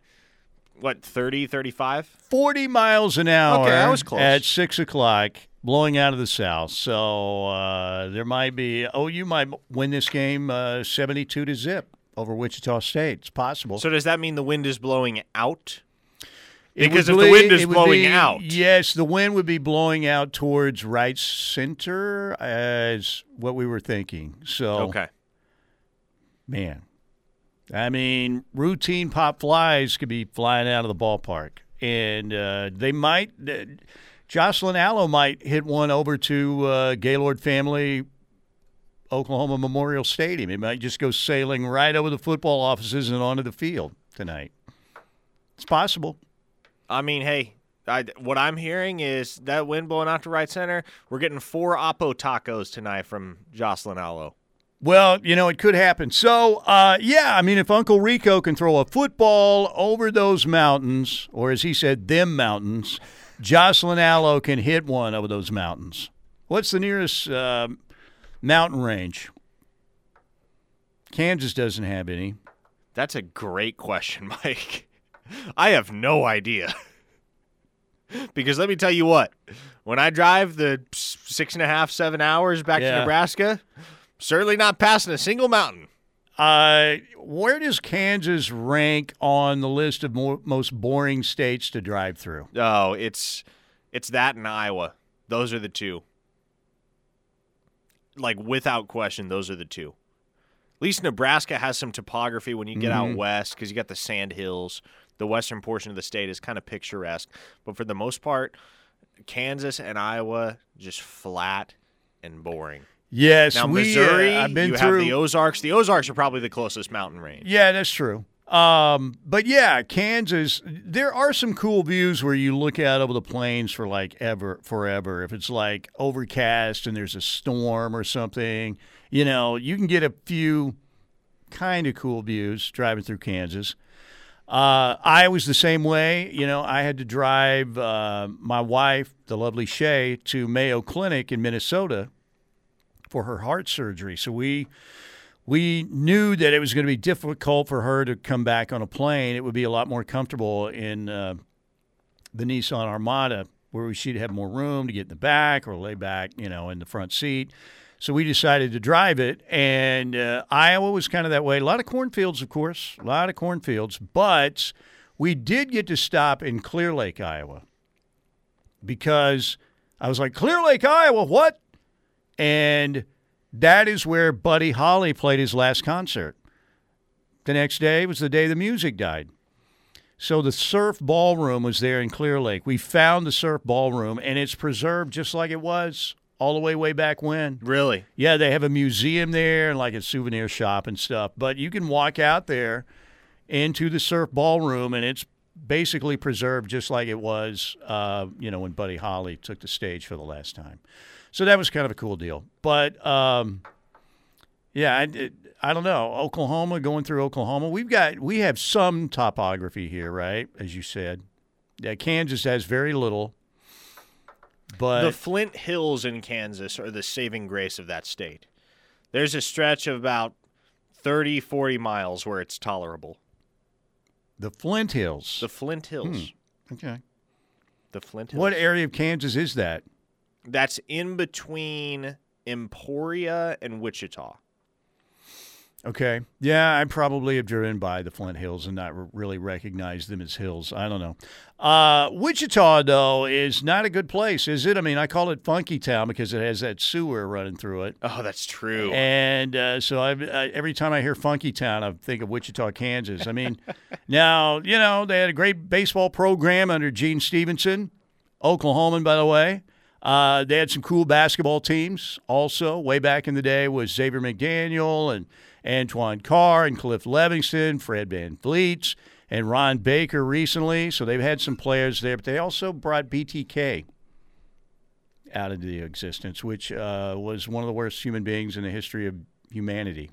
What, 30, 35? 40 miles an hour Okay, I was close. at 6 o'clock, blowing out of the south. So uh, there might be, oh, you might win this game uh, 72 to zip over Wichita State. It's possible. So does that mean the wind is blowing out? It because if the wind is blowing be- out- Yes, the wind would be blowing out towards right center, as what we were thinking. So, Okay. Man, I mean, routine pop flies could be flying out of the ballpark, and uh, they might. Uh, Jocelyn Alo might hit one over to uh, Gaylord Family Oklahoma Memorial Stadium. It might just go sailing right over the football offices and onto the field tonight. It's possible. I mean, hey, I, what I'm hearing is that wind blowing out to right center. We're getting four Oppo tacos tonight from Jocelyn Alo. Well, you know, it could happen. So, uh, yeah, I mean, if Uncle Rico can throw a football over those mountains, or as he said, them mountains, Jocelyn Alo can hit one over those mountains. What's the nearest uh, mountain range? Kansas doesn't have any. That's a great question, Mike. I have no idea. because let me tell you what, when I drive the six and a half, seven hours back Yeah. to Nebraska, certainly not passing a single mountain. Uh, where does Kansas rank on the list of more, most boring states to drive through? Oh, it's it's that and Iowa. Those are the two. Like without question, those are the two. At least Nebraska has some topography when you get out west because you got the sand hills. The western portion of the state is kind of picturesque, but for the most part, Kansas and Iowa just flat and boring. Yes, Now we, uh, Missouri, I've been you through have the Ozarks. The Ozarks are probably the closest mountain range. Yeah, that's true. Um, but yeah, Kansas, there are some cool views where you look out over the plains for like ever, forever. If it's like overcast and there's a storm or something, you know, you can get a few kind of cool views driving through Kansas. Uh, I was the same way. You know, I had to drive uh, my wife, the lovely Shay, to Mayo Clinic in Minnesota for her heart surgery. So we we knew that it was going to be difficult for her to come back on a plane. It would be a lot more comfortable in uh, the Nissan Armada, where she'd have more room to get in the back or lay back, you know, in the front seat. So we decided to drive it, and uh, Iowa was kind of that way. A lot of cornfields, of course, a lot of cornfields, but we did get to stop in Clear Lake, Iowa, because I was like, Clear Lake, Iowa, what? And that is where Buddy Holly played his last concert. The next day was the day the music died. So the surf ballroom was there in Clear Lake. We found the surf ballroom, and it's preserved just like it was all the way way back when. Really? Yeah, they have a museum there and like a souvenir shop and stuff. But you can walk out there into the surf ballroom, and it's basically preserved just like it was, uh, you know, when Buddy Holly took the stage for the last time. So that was kind of a cool deal. But um, yeah, I, it, I don't know. Oklahoma, going through Oklahoma, we've got we have some topography here, right? As you said, yeah, Kansas has very little. But the Flint Hills in Kansas are the saving grace of that state. There's a stretch of about 30, 40 miles where it's tolerable. the Flint Hills. The Flint Hills. okay. The Flint Hills. What area of Kansas is that? That's in between Emporia and Wichita. Okay. Yeah, I probably have driven by the Flint Hills and not really recognized them as hills. I don't know. Uh, Wichita, though, is not a good place, is it? I mean, I call it Funky Town because it has that sewer running through it. Oh, that's true. And uh, so I've, I, every time I hear Funky Town, I think of Wichita, Kansas. I mean, now, you know, they had a great baseball program under Gene Stephenson, Oklahoman, by the way. Uh, they had some cool basketball teams also. Way back in the day was Xavier McDaniel and Antoine Carr and Cliff Levingston, Fred VanVleet, and Ron Baker recently. So they've had some players there, but they also brought BTK out into the existence, which uh, was one of the worst human beings in the history of humanity,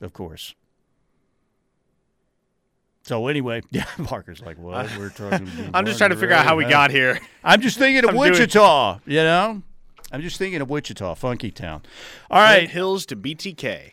of course. So anyway, yeah, Parker's like, "What? We're talking." I'm just trying to figure out how we got here. I'm just thinking of I'm doing- Wichita. You know, I'm just thinking of Wichita, Funky Town. All right, Flint Hills to BTK.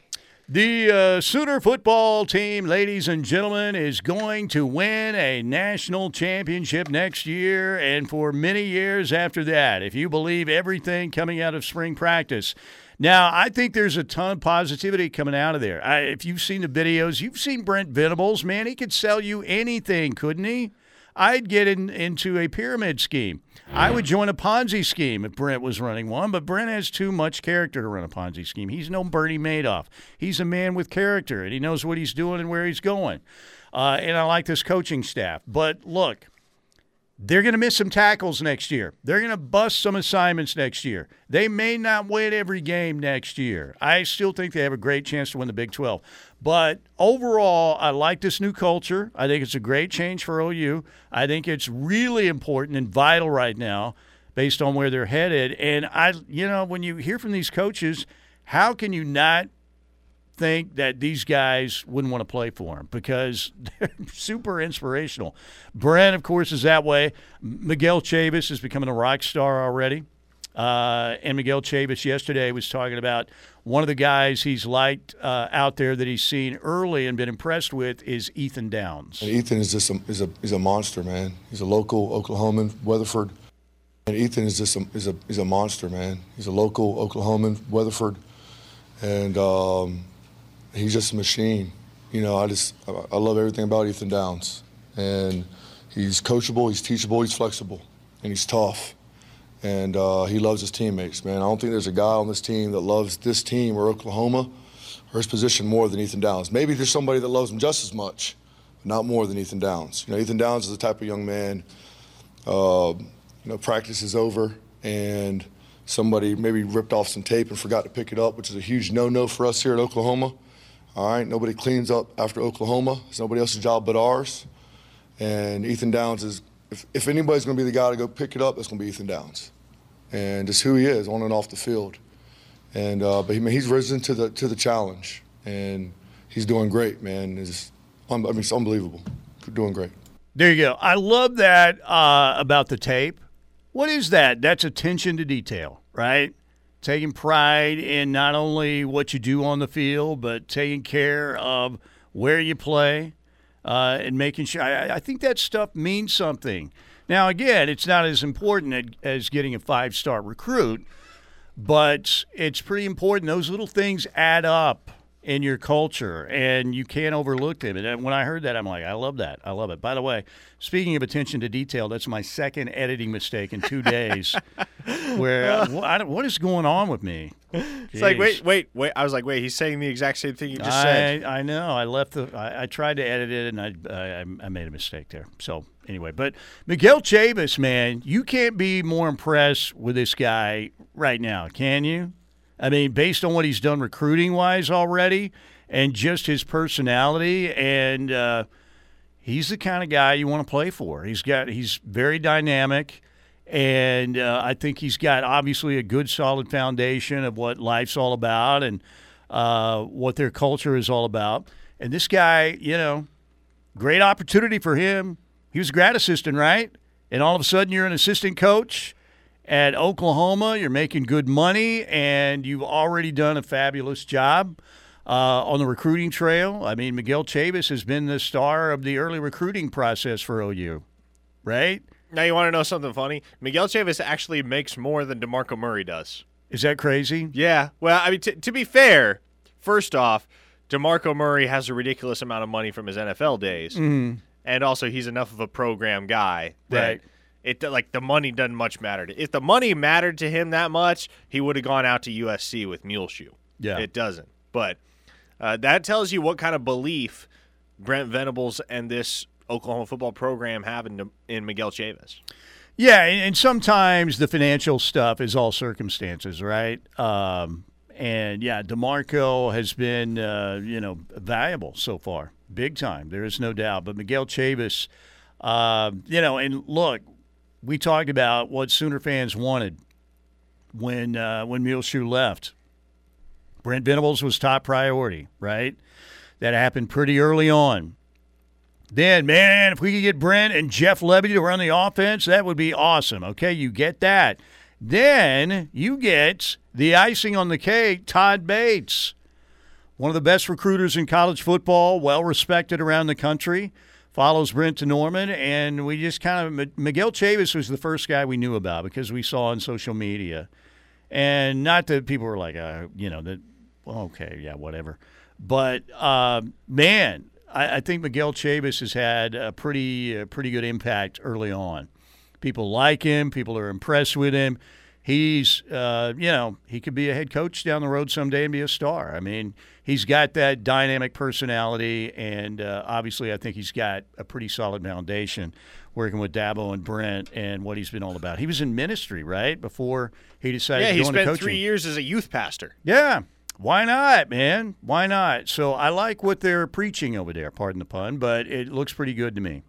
the uh, Sooner football team, ladies and gentlemen, is going to win a national championship next year and for many years after that, if you believe everything coming out of spring practice. Now, I think there's a ton of positivity coming out of there. I, if you've seen the videos, you've seen Brent Venables, man, he could sell you anything, couldn't he? I'd get in, into a pyramid scheme. I would join a Ponzi scheme if Brent was running one, but Brent has too much character to run a Ponzi scheme. He's no Bernie Madoff. He's a man with character, and he knows what he's doing and where he's going. Uh, and I like this coaching staff. But look, they're going to miss some tackles next year. They're going to bust some assignments next year. They may not win every game next year. I still think they have a great chance to win the Big 12. But overall, I like this new culture. I think it's a great change for OU. I think it's really important and vital right now based on where they're headed. And I you know, when you hear from these coaches, how can you not think that these guys wouldn't want to play for him because they're super inspirational. Brent, of course, is that way. Miguel Chavis is becoming a rock star already. Uh, and Miguel Chavis yesterday was talking about one of the guys he's liked uh, out there that he's seen early and been impressed with is Ethan Downs. And Ethan is just a, is a is a monster, man. He's a local Oklahoman, Weatherford. And Ethan is just a, is a is a monster, man. He's a local Oklahoman, Weatherford, and um, he's just a machine. You know, I just I love everything about Ethan Downs, and he's coachable, he's teachable, he's flexible, and he's tough. And uh, he loves his teammates, man. I don't think there's a guy on this team that loves this team or Oklahoma or his position more than Ethan Downs. Maybe there's somebody that loves him just as much, but not more than Ethan Downs. You know, Ethan Downs is the type of young man. Uh, you know, practice is over and somebody maybe ripped off some tape and forgot to pick it up, which is a huge no-no for us here at Oklahoma. All right, nobody cleans up after Oklahoma. It's nobody else's job but ours. And Ethan Downs is, if, if anybody's going to be the guy to go pick it up, it's going to be Ethan Downs, and just who he is on and off the field. And uh, but he, he's risen to the to the challenge, and he's doing great, man. It's, I mean, it's unbelievable. Doing great. There you go. I love that uh, about the tape. What is that? That's attention to detail, right? Taking pride in not only what you do on the field, but taking care of where you play uh, and making sure. I, I think that stuff means something. Now, again, it's not as important as getting a five star recruit, but it's pretty important. Those little things add up in your culture, and you can't overlook them. And uh, when I heard that, I'm like, I love that. I love it. By the way, speaking of attention to detail, that's my second editing mistake in two days. where uh, what is going on with me? It's like wait, wait, wait. I was like, wait, he's saying the exact same thing you just I, said. I know. I left the. I, I, tried to edit it, and I, I I made a mistake there. So anyway, but Miguel Chavis, man, you can't be more impressed with this guy right now, can you? I mean, based on what he's done recruiting wise already and just his personality and uh, he's the kind of guy you want to play for. He's got he's very dynamic and uh, I think he's got obviously a good solid foundation of what life's all about and uh, what their culture is all about. And this guy, you know, great opportunity for him. He was a grad assistant, right? And all of a sudden you're an assistant coach at Oklahoma. You're making good money, and you've already done a fabulous job uh, on the recruiting trail. I mean, Miguel Chavis has been the star of the early recruiting process for OU, right? Now, you want to know something funny? Miguel Chavis actually makes more than DeMarco Murray does. Is that crazy? Yeah. Well, I mean, t- to be fair, first off, DeMarco Murray has a ridiculous amount of money from his NFL days. Mm-hmm. And also, he's enough of a program guy that right it like the money doesn't much matter. If the money mattered to him that much, he would have gone out to USC with Muleshoe. Yeah, it doesn't. But uh, that tells you what kind of belief Brent Venables and this Oklahoma football program have in, in Miguel Chavis. Yeah, and, sometimes the financial stuff is all circumstances, right? Um, and yeah, Demarco has been uh, you know valuable so far, big time. There is no doubt. But Miguel Chavis, uh, you know, and look, we talked about what Sooner fans wanted when uh, when Muleshoe left. Brent Venables was top priority, right? That happened pretty early on. Then, man, if we could get Brent and Jeff Lebby to run the offense, that would be awesome. Okay, you get that. Then you get the icing on the cake, Todd Bates, one of the best recruiters in college football, well respected around the country follows Brent to Norman, and we just kind of Miguel Chavis was the first guy we knew about because we saw on social media, and not that people were like, uh, you know, that okay, yeah, whatever, but uh, man, I, I, think Miguel Chavis has had a pretty a pretty good impact early on. People like him. People are impressed with him. He's, uh, you know, he could be a head coach down the road someday and be a star. I mean, he's got that dynamic personality, and uh, obviously, I think he's got a pretty solid foundation working with Dabo and Brent and what he's been all about. He was in ministry, right, before he decided yeah, to go into coaching. Yeah, he spent three years as a youth pastor. Yeah. Why not, man? Why not? So I like what they're preaching over there, pardon the pun, but it looks pretty good to me.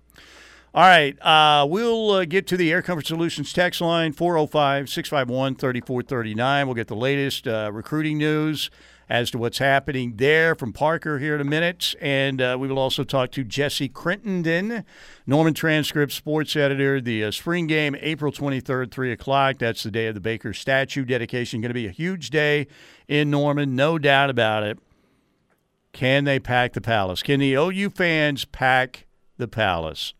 All right. Uh, we'll uh, get to the Air Comfort Solutions text line 405 651 3439. We'll get the latest uh, recruiting news as to what's happening there from Parker here in a minute. And uh, we will also talk to Jesse Crittenden, Norman Transcript sports editor. The uh, spring game, April 23rd, 3 o'clock. That's the day of the Baker statue dedication. Going to be a huge day in Norman, no doubt about it. Can they pack the palace? Can the OU fans pack the palace?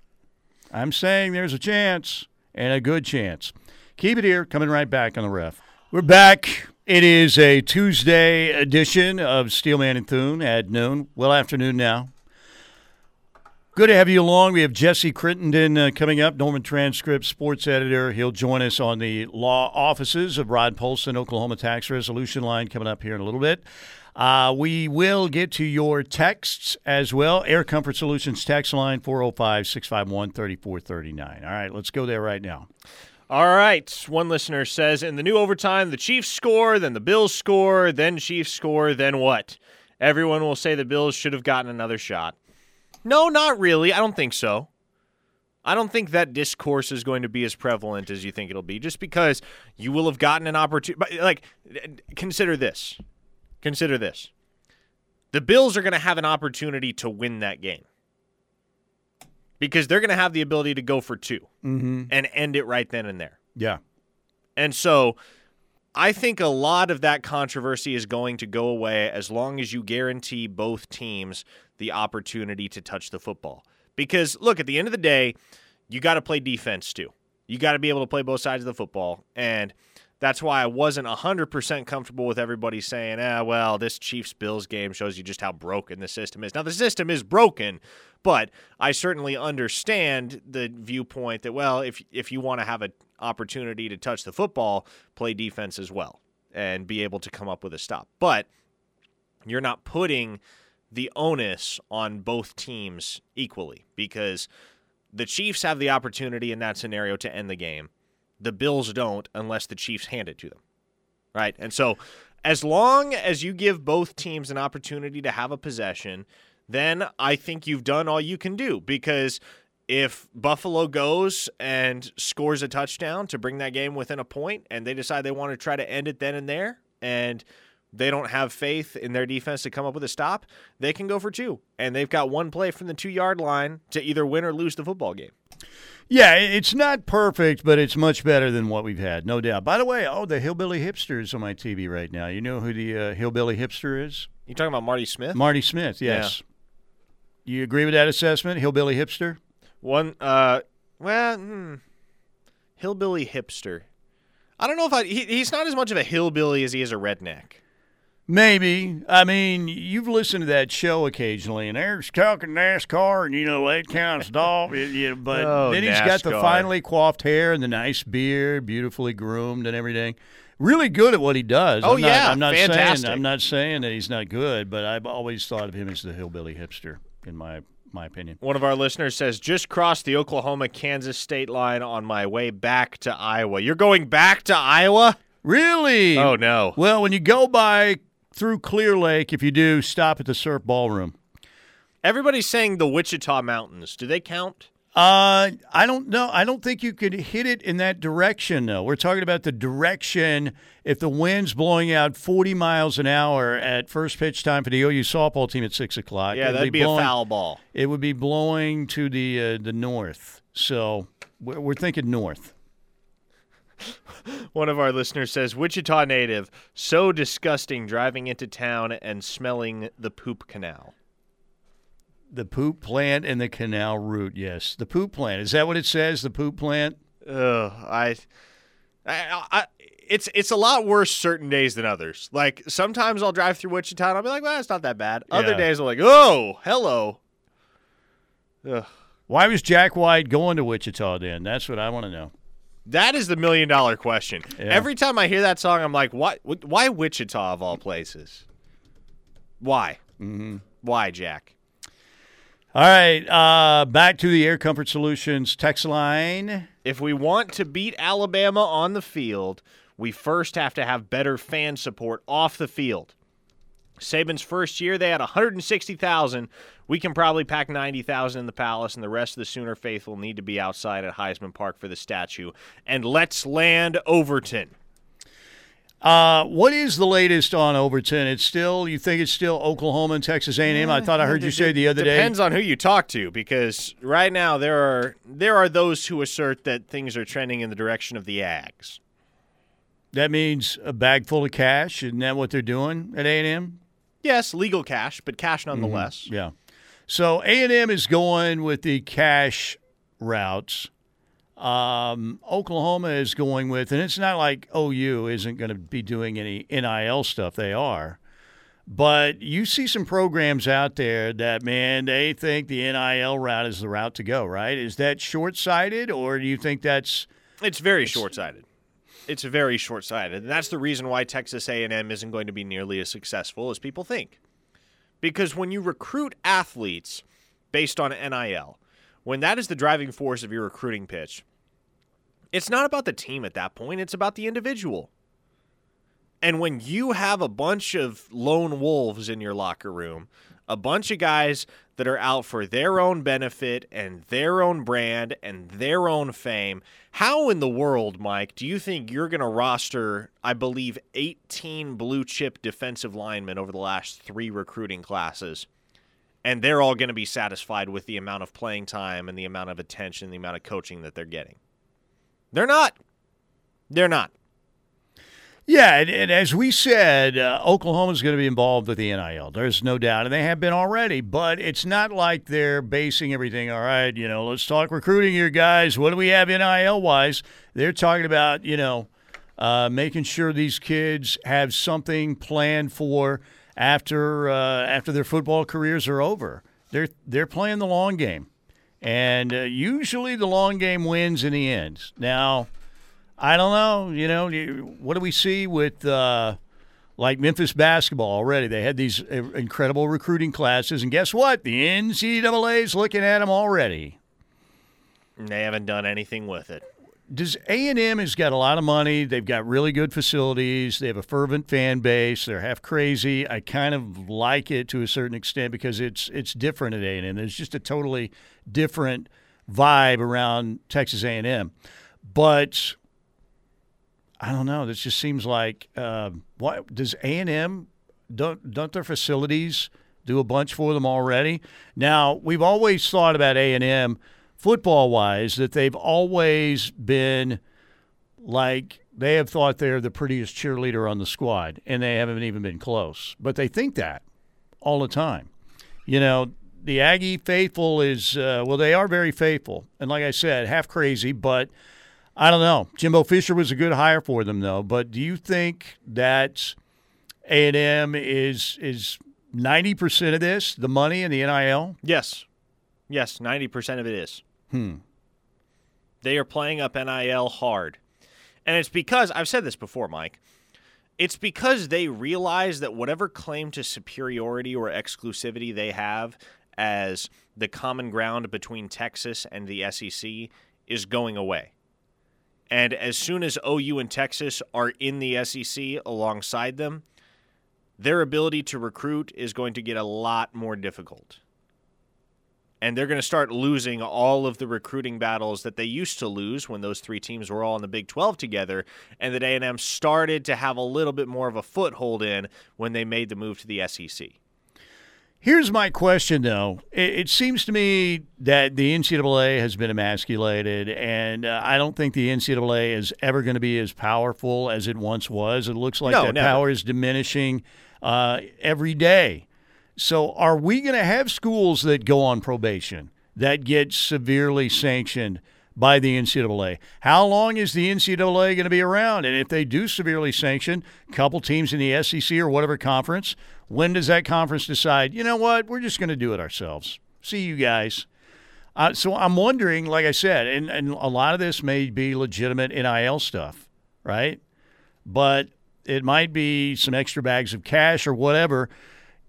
I'm saying there's a chance and a good chance. Keep it here. Coming right back on the ref. We're back it is a Tuesday edition of Steelman and Thune at noon. Well, afternoon now. Good to have you along. We have Jesse Crittenden uh, coming up, Norman Transcript sports editor. He'll join us on the law offices of Rod Polson, Oklahoma Tax Resolution Line, coming up here in a little bit. Uh, we will get to your texts as well. Air Comfort Solutions text line 405 651 3439. All right, let's go there right now. All right. One listener says in the new overtime, the Chiefs score, then the Bills score, then Chiefs score, then what? Everyone will say the Bills should have gotten another shot. No, not really. I don't think so. I don't think that discourse is going to be as prevalent as you think it'll be just because you will have gotten an opportunity. Like, consider this. Consider this. the Bills are going to have an opportunity to win that game because they're going to have the ability to go for 2 Mm-hmm. and end it right then and there. Yeah. And so I think a lot of that controversy is going to go away as long as you guarantee both teams the opportunity to touch the football. Because, look, at the end of the day, you got to play defense too. You got to be able to play both sides of the football. And that's why I wasn't 100% comfortable with everybody saying, ah, well, this Chiefs Bills game shows you just how broken the system is. Now, the system is broken, but I certainly understand the viewpoint that, well, if, if you want to have an opportunity to touch the football, play defense as well and be able to come up with a stop. But you're not putting the onus on both teams equally because the Chiefs have the opportunity in that scenario to end the game. The Bills don't unless the Chiefs hand it to them. Right? And so as long as you give both teams an opportunity to have a possession, then I think you've done all you can do because if Buffalo goes and scores a touchdown to bring that game within a point and they decide they want to try to end it then and there and they don't have faith in their defense to come up with a stop, they can go for two. And they've got one play from the two yard line to either win or lose the football game. Yeah, it's not perfect, but it's much better than what we've had, no doubt. By the way, oh, the hillbilly hipster is on my TV right now. You know who the uh, hillbilly hipster is? You talking about Marty Smith? Marty Smith. Yes. You agree with that assessment, hillbilly hipster? One, uh, well, hmm, hillbilly hipster. I don't know if I. He, he's not as much of a hillbilly as he is a redneck. Maybe. I mean, you've listened to that show occasionally, and there's talking NASCAR, and you know that kind of stuff. But Oh, then he's got the finely coiffed hair and the nice beard, beautifully groomed and everything. Really good at what he does. Oh, I'm not, yeah, I'm not fantastic. saying I'm not saying that he's not good, but I've always thought of him as the hillbilly hipster, in my my opinion. One of our listeners says, just crossed the Oklahoma Kansas state line on my way back to Iowa. You're going back to Iowa? Really? Oh, no. Well, when you go by through Clear Lake, if you do, stop at the Surf Ballroom. Everybody's saying the Wichita Mountains. Do they count? Uh, I don't know. I don't think you could hit it in that direction, though. We're talking about the direction. If the wind's blowing out 40 miles an hour at first pitch time for the OU softball team at six o'clock, Yeah, that'd be, blowing, a foul ball. It would be blowing to the uh, the north. So we're, we're thinking north. One of our listeners says, Wichita native, so disgusting driving into town and smelling the poop canal. The poop plant and the canal route. Yes, the poop plant. Is that what it says? The poop plant. Ugh, I, I, I, it's it's a lot worse certain days than others. Like sometimes I'll drive through Wichita and I'll be like, well, it's not that bad. Other Yeah. days I'm like, oh, hello. Ugh. Why was Jack White going to Wichita then? That's what I want to know. That is the million dollar question. Yeah. Every time I hear that song, I'm like, why? Why Wichita of all places? Why? Mm-hmm. Why, Jack? All right, uh, back to the Air Comfort Solutions text line. If we want to beat Alabama on the field, we first have to have better fan support off the field. Saban's first year, they had 160,000. We can probably pack 90,000 in the Palace, and the rest of the Sooner faithful need to be outside at Heisman Park for the statue. And let's land Overton. Uh, what is the latest on Overton? It's still you think it's still Oklahoma and Texas A&M? I thought I heard you say the other day. Depends on who you talk to, because right now there are there are those who assert that things are trending in the direction of the Ags. That means a bag full of cash. Isn't that what they're doing at A&M? Yes, legal cash, but cash nonetheless. Yeah. So A&M is going with the cash routes. Um, Oklahoma is going with, and it's not like OU isn't going to be doing any NIL stuff. They are. But you see some programs out there that, man, they think the NIL route is the route to go, right? Is that short sighted, or do you think that's. It's very short-sighted. It's very short-sighted, and that's the reason why Texas A&M isn't going to be nearly as successful as people think. Because when you recruit athletes based on NIL, when that is the driving force of your recruiting pitch, it's not about the team at that point, it's about the individual. And when you have a bunch of lone wolves in your locker room, a bunch of guys that are out for their own benefit and their own brand and their own fame. How in the world, Mike, do you think you're going to roster, I believe, 18 blue chip defensive linemen over the last three recruiting classes? And they're all going to be satisfied with the amount of playing time and the amount of attention, the amount of coaching that they're getting. They're not. They're not. Yeah, and, and as we said, uh, Oklahoma's going to be involved with the NIL. There's no doubt, and they have been already. But it's not like they're basing everything. All right, you know, let's talk recruiting here, guys. What do we have NIL wise? They're talking about, you know, uh, making sure these kids have something planned for after uh, after their football careers are over. They're they're playing the long game, and uh, usually the long game wins in the end. Now. I don't know. You know, what do we see with uh, like Memphis basketball already? They had these uh, incredible recruiting classes, and guess what? The NCAA is looking at them already. They haven't done anything with it. Does A and M has got a lot of money? They've got really good facilities. They have a fervent fan base. They're half crazy. I kind of like it to a certain extent because it's it's different at A and M. There's just a totally different vibe around Texas A and M, but I don't know. This just seems like uh, what does A and M don't don't their facilities do a bunch for them already? Now we've always thought about A and M football wise that they've always been like they have thought they're the prettiest cheerleader on the squad, and they haven't even been close. But they think that all the time. You know, the Aggie faithful is uh, well, they are very faithful, and like I said, half crazy, but I don't know. Jimbo Fisher was a good hire for them, though. But do you think that A and M is is ninety percent of this the money in the NIL? Yes, yes, ninety percent of it is. Hmm. They are playing up NIL hard, and it's because I've said this before, Mike. It's because they realize that whatever claim to superiority or exclusivity they have as the common ground between Texas and the SEC is going away. And as soon as OU and Texas are in the SEC alongside them, their ability to recruit is going to get a lot more difficult. And they're going to start losing all of the recruiting battles that they used to lose when those three teams were all in the Big 12 together and that A&M started to have a little bit more of a foothold in when they made the move to the SEC. Here's my question, though. It, it, seems to me that the NCAA has been emasculated, and uh, I don't think the NCAA is ever going to be as powerful as it once was. It looks like no, that power is diminishing uh, every day. So, are we going to have schools that go on probation that get severely sanctioned? By the NCAA. How long is the NCAA going to be around? And if they do severely sanction a couple teams in the SEC or whatever conference, when does that conference decide, you know what, we're just going to do it ourselves? See you guys. Uh, so I'm wondering, like I said, and, and a lot of this may be legitimate NIL stuff, right? But it might be some extra bags of cash or whatever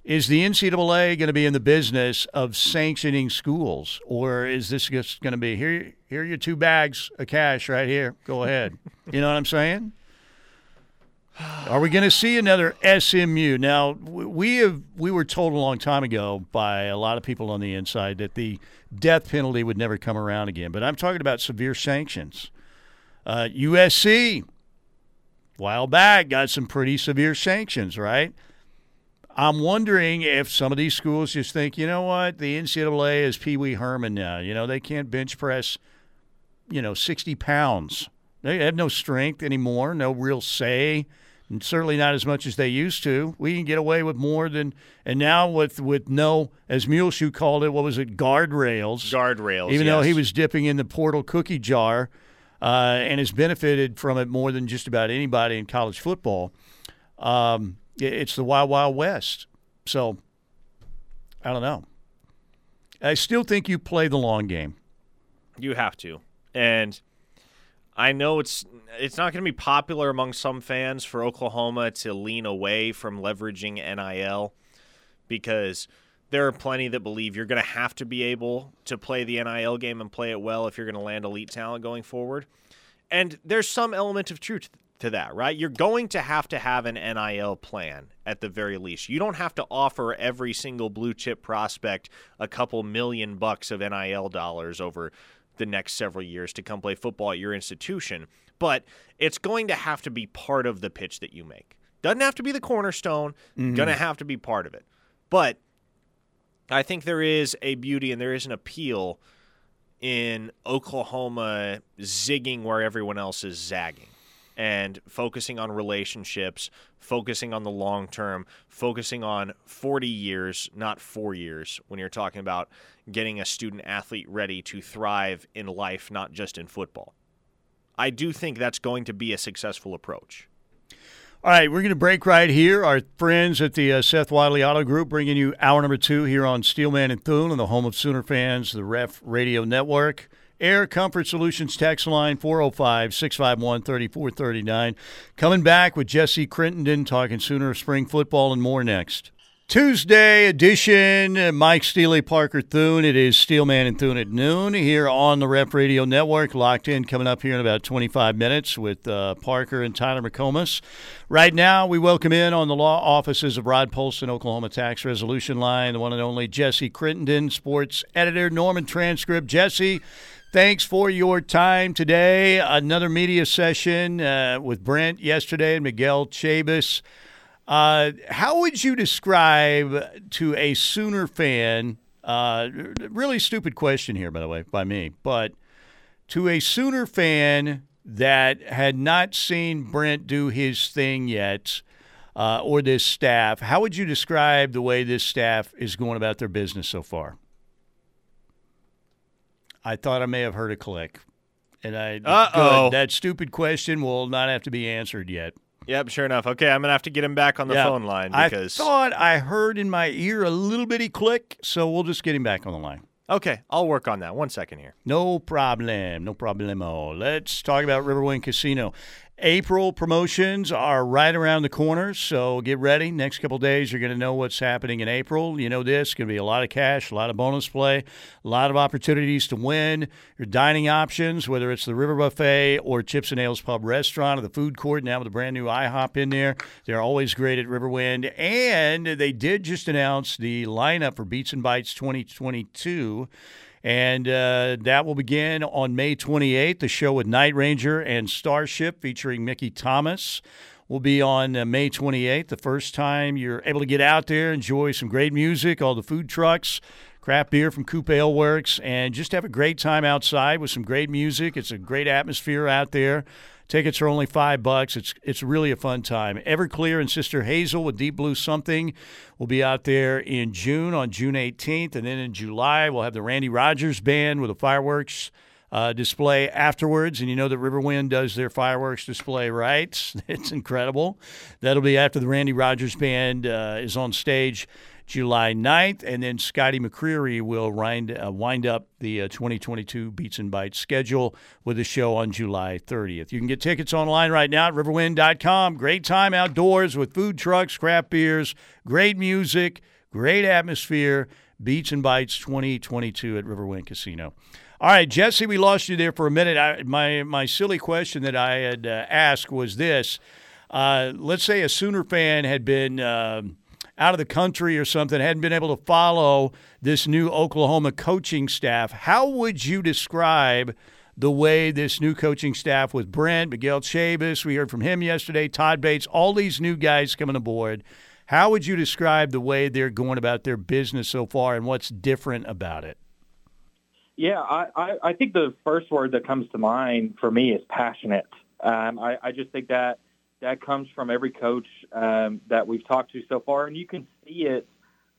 is the NCAA going to be in the business of sanctioning schools, or is this just going to be here? Here are your two bags of cash right here. Go ahead. you know what I'm saying? Are we going to see another SMU? Now we have we were told a long time ago by a lot of people on the inside that the death penalty would never come around again. But I'm talking about severe sanctions. Uh, USC, while back, got some pretty severe sanctions, right? I'm wondering if some of these schools just think, you know what, the NCAA is Pee Wee Herman now. You know, they can't bench press, you know, 60 pounds. They have no strength anymore, no real say, and certainly not as much as they used to. We can get away with more than, and now with with no, as Muleshoe called it, what was it, guardrails? Guardrails. Even yes. though he was dipping in the portal cookie jar, uh, and has benefited from it more than just about anybody in college football. Um, it's the Wild Wild West. So I don't know. I still think you play the long game. You have to. And I know it's it's not going to be popular among some fans for Oklahoma to lean away from leveraging NIL because there are plenty that believe you're going to have to be able to play the NIL game and play it well if you're going to land elite talent going forward. And there's some element of truth to that, right? You're going to have to have an NIL plan at the very least. You don't have to offer every single blue chip prospect a couple million bucks of NIL dollars over the next several years to come play football at your institution, but it's going to have to be part of the pitch that you make. Doesn't have to be the cornerstone, Mm-hmm. going to have to be part of it. But I think there is a beauty and there is an appeal in Oklahoma zigging where everyone else is zagging and focusing on relationships, focusing on the long term, focusing on 40 years, not four years, when you're talking about getting a student athlete ready to thrive in life, not just in football. I do think that's going to be a successful approach. All right, we're going to break right here. Our friends at the uh, Seth Wadley Auto Group bringing you hour number two here on Steelman and Thune on the home of Sooner fans, the Ref Radio Network. Air Comfort Solutions text line 405 651 3439. Coming back with Jesse Crittenden talking Sooner of spring football and more next. Tuesday edition, Mike Steely, Parker Thune. It is Steelman and Thune at noon here on the Ref Radio Network. Locked in, coming up here in about 25 minutes with uh, Parker and Tyler McComas. Right now, we welcome in on the law offices of Rod Polston, Oklahoma Tax Resolution Line, the one and only Jesse Crittenden, sports editor, Norman Transcript. Jesse, thanks for your time today. Another media session uh, with Brent yesterday and Miguel Chavis. Uh, how would you describe to a Sooner fan? Uh, really stupid question here, by the way, by me, but to a Sooner fan that had not seen Brent do his thing yet, uh, or this staff, how would you describe the way this staff is going about their business so far? I thought I may have heard a click, and I Uh-oh. good. that stupid question will not have to be answered yet. Yep, sure enough. Okay, I'm going to have to get him back on the Yeah. phone line because. I thought I heard in my ear a little bitty click, so we'll just get him back on the line. Okay, I'll work on that. One second here. No problem. No problemo. Let's talk about Riverwind Casino. April promotions are right around the corner, so get ready. Next couple days, you're going to know what's happening in April. You know this going to be a lot of cash, a lot of bonus play, a lot of opportunities to win. Your dining options, whether it's the River Buffet or Chips and Ales Pub Restaurant or the food court, now with a brand new IHOP in there, they're always great at Riverwind. And they did just announce the lineup for Beats and Bites 2022. And uh, that will begin on May 28th. The show with Night Ranger and Starship featuring Mickey Thomas will be on uh, May 28th. The first time you're able to get out there, enjoy some great music, all the food trucks, craft beer from Coupe Ale Works, and just have a great time outside with some great music. It's a great atmosphere out there. Tickets are only five bucks. It's it's really a fun time. Everclear and Sister Hazel with Deep Blue Something will be out there in June on June 18th, and then in July we'll have the Randy Rogers Band with a fireworks uh, display afterwards. And you know that Riverwind does their fireworks display right. It's incredible. That'll be after the Randy Rogers Band uh, is on stage. July 9th, and then Scotty McCreery will wind, uh, wind up the uh, 2022 Beats and Bites schedule with a show on July 30th. You can get tickets online right now at riverwind.com. Great time outdoors with food trucks, craft beers, great music, great atmosphere. Beats and Bites 2022 at Riverwind Casino. All right, Jesse, we lost you there for a minute. I, my my silly question that I had uh, asked was this: uh, Let's say a Sooner fan had been um out of the country or something, hadn't been able to follow this new Oklahoma coaching staff. How would you describe the way this new coaching staff with Brent, Miguel Chavis, we heard from him yesterday, Todd Bates, all these new guys coming aboard? How would you describe the way they're going about their business so far and what's different about it? Yeah, I, I, I think the first word that comes to mind for me is passionate. Um, I, I just think that that comes from every coach um, that we've talked to so far, and you can see it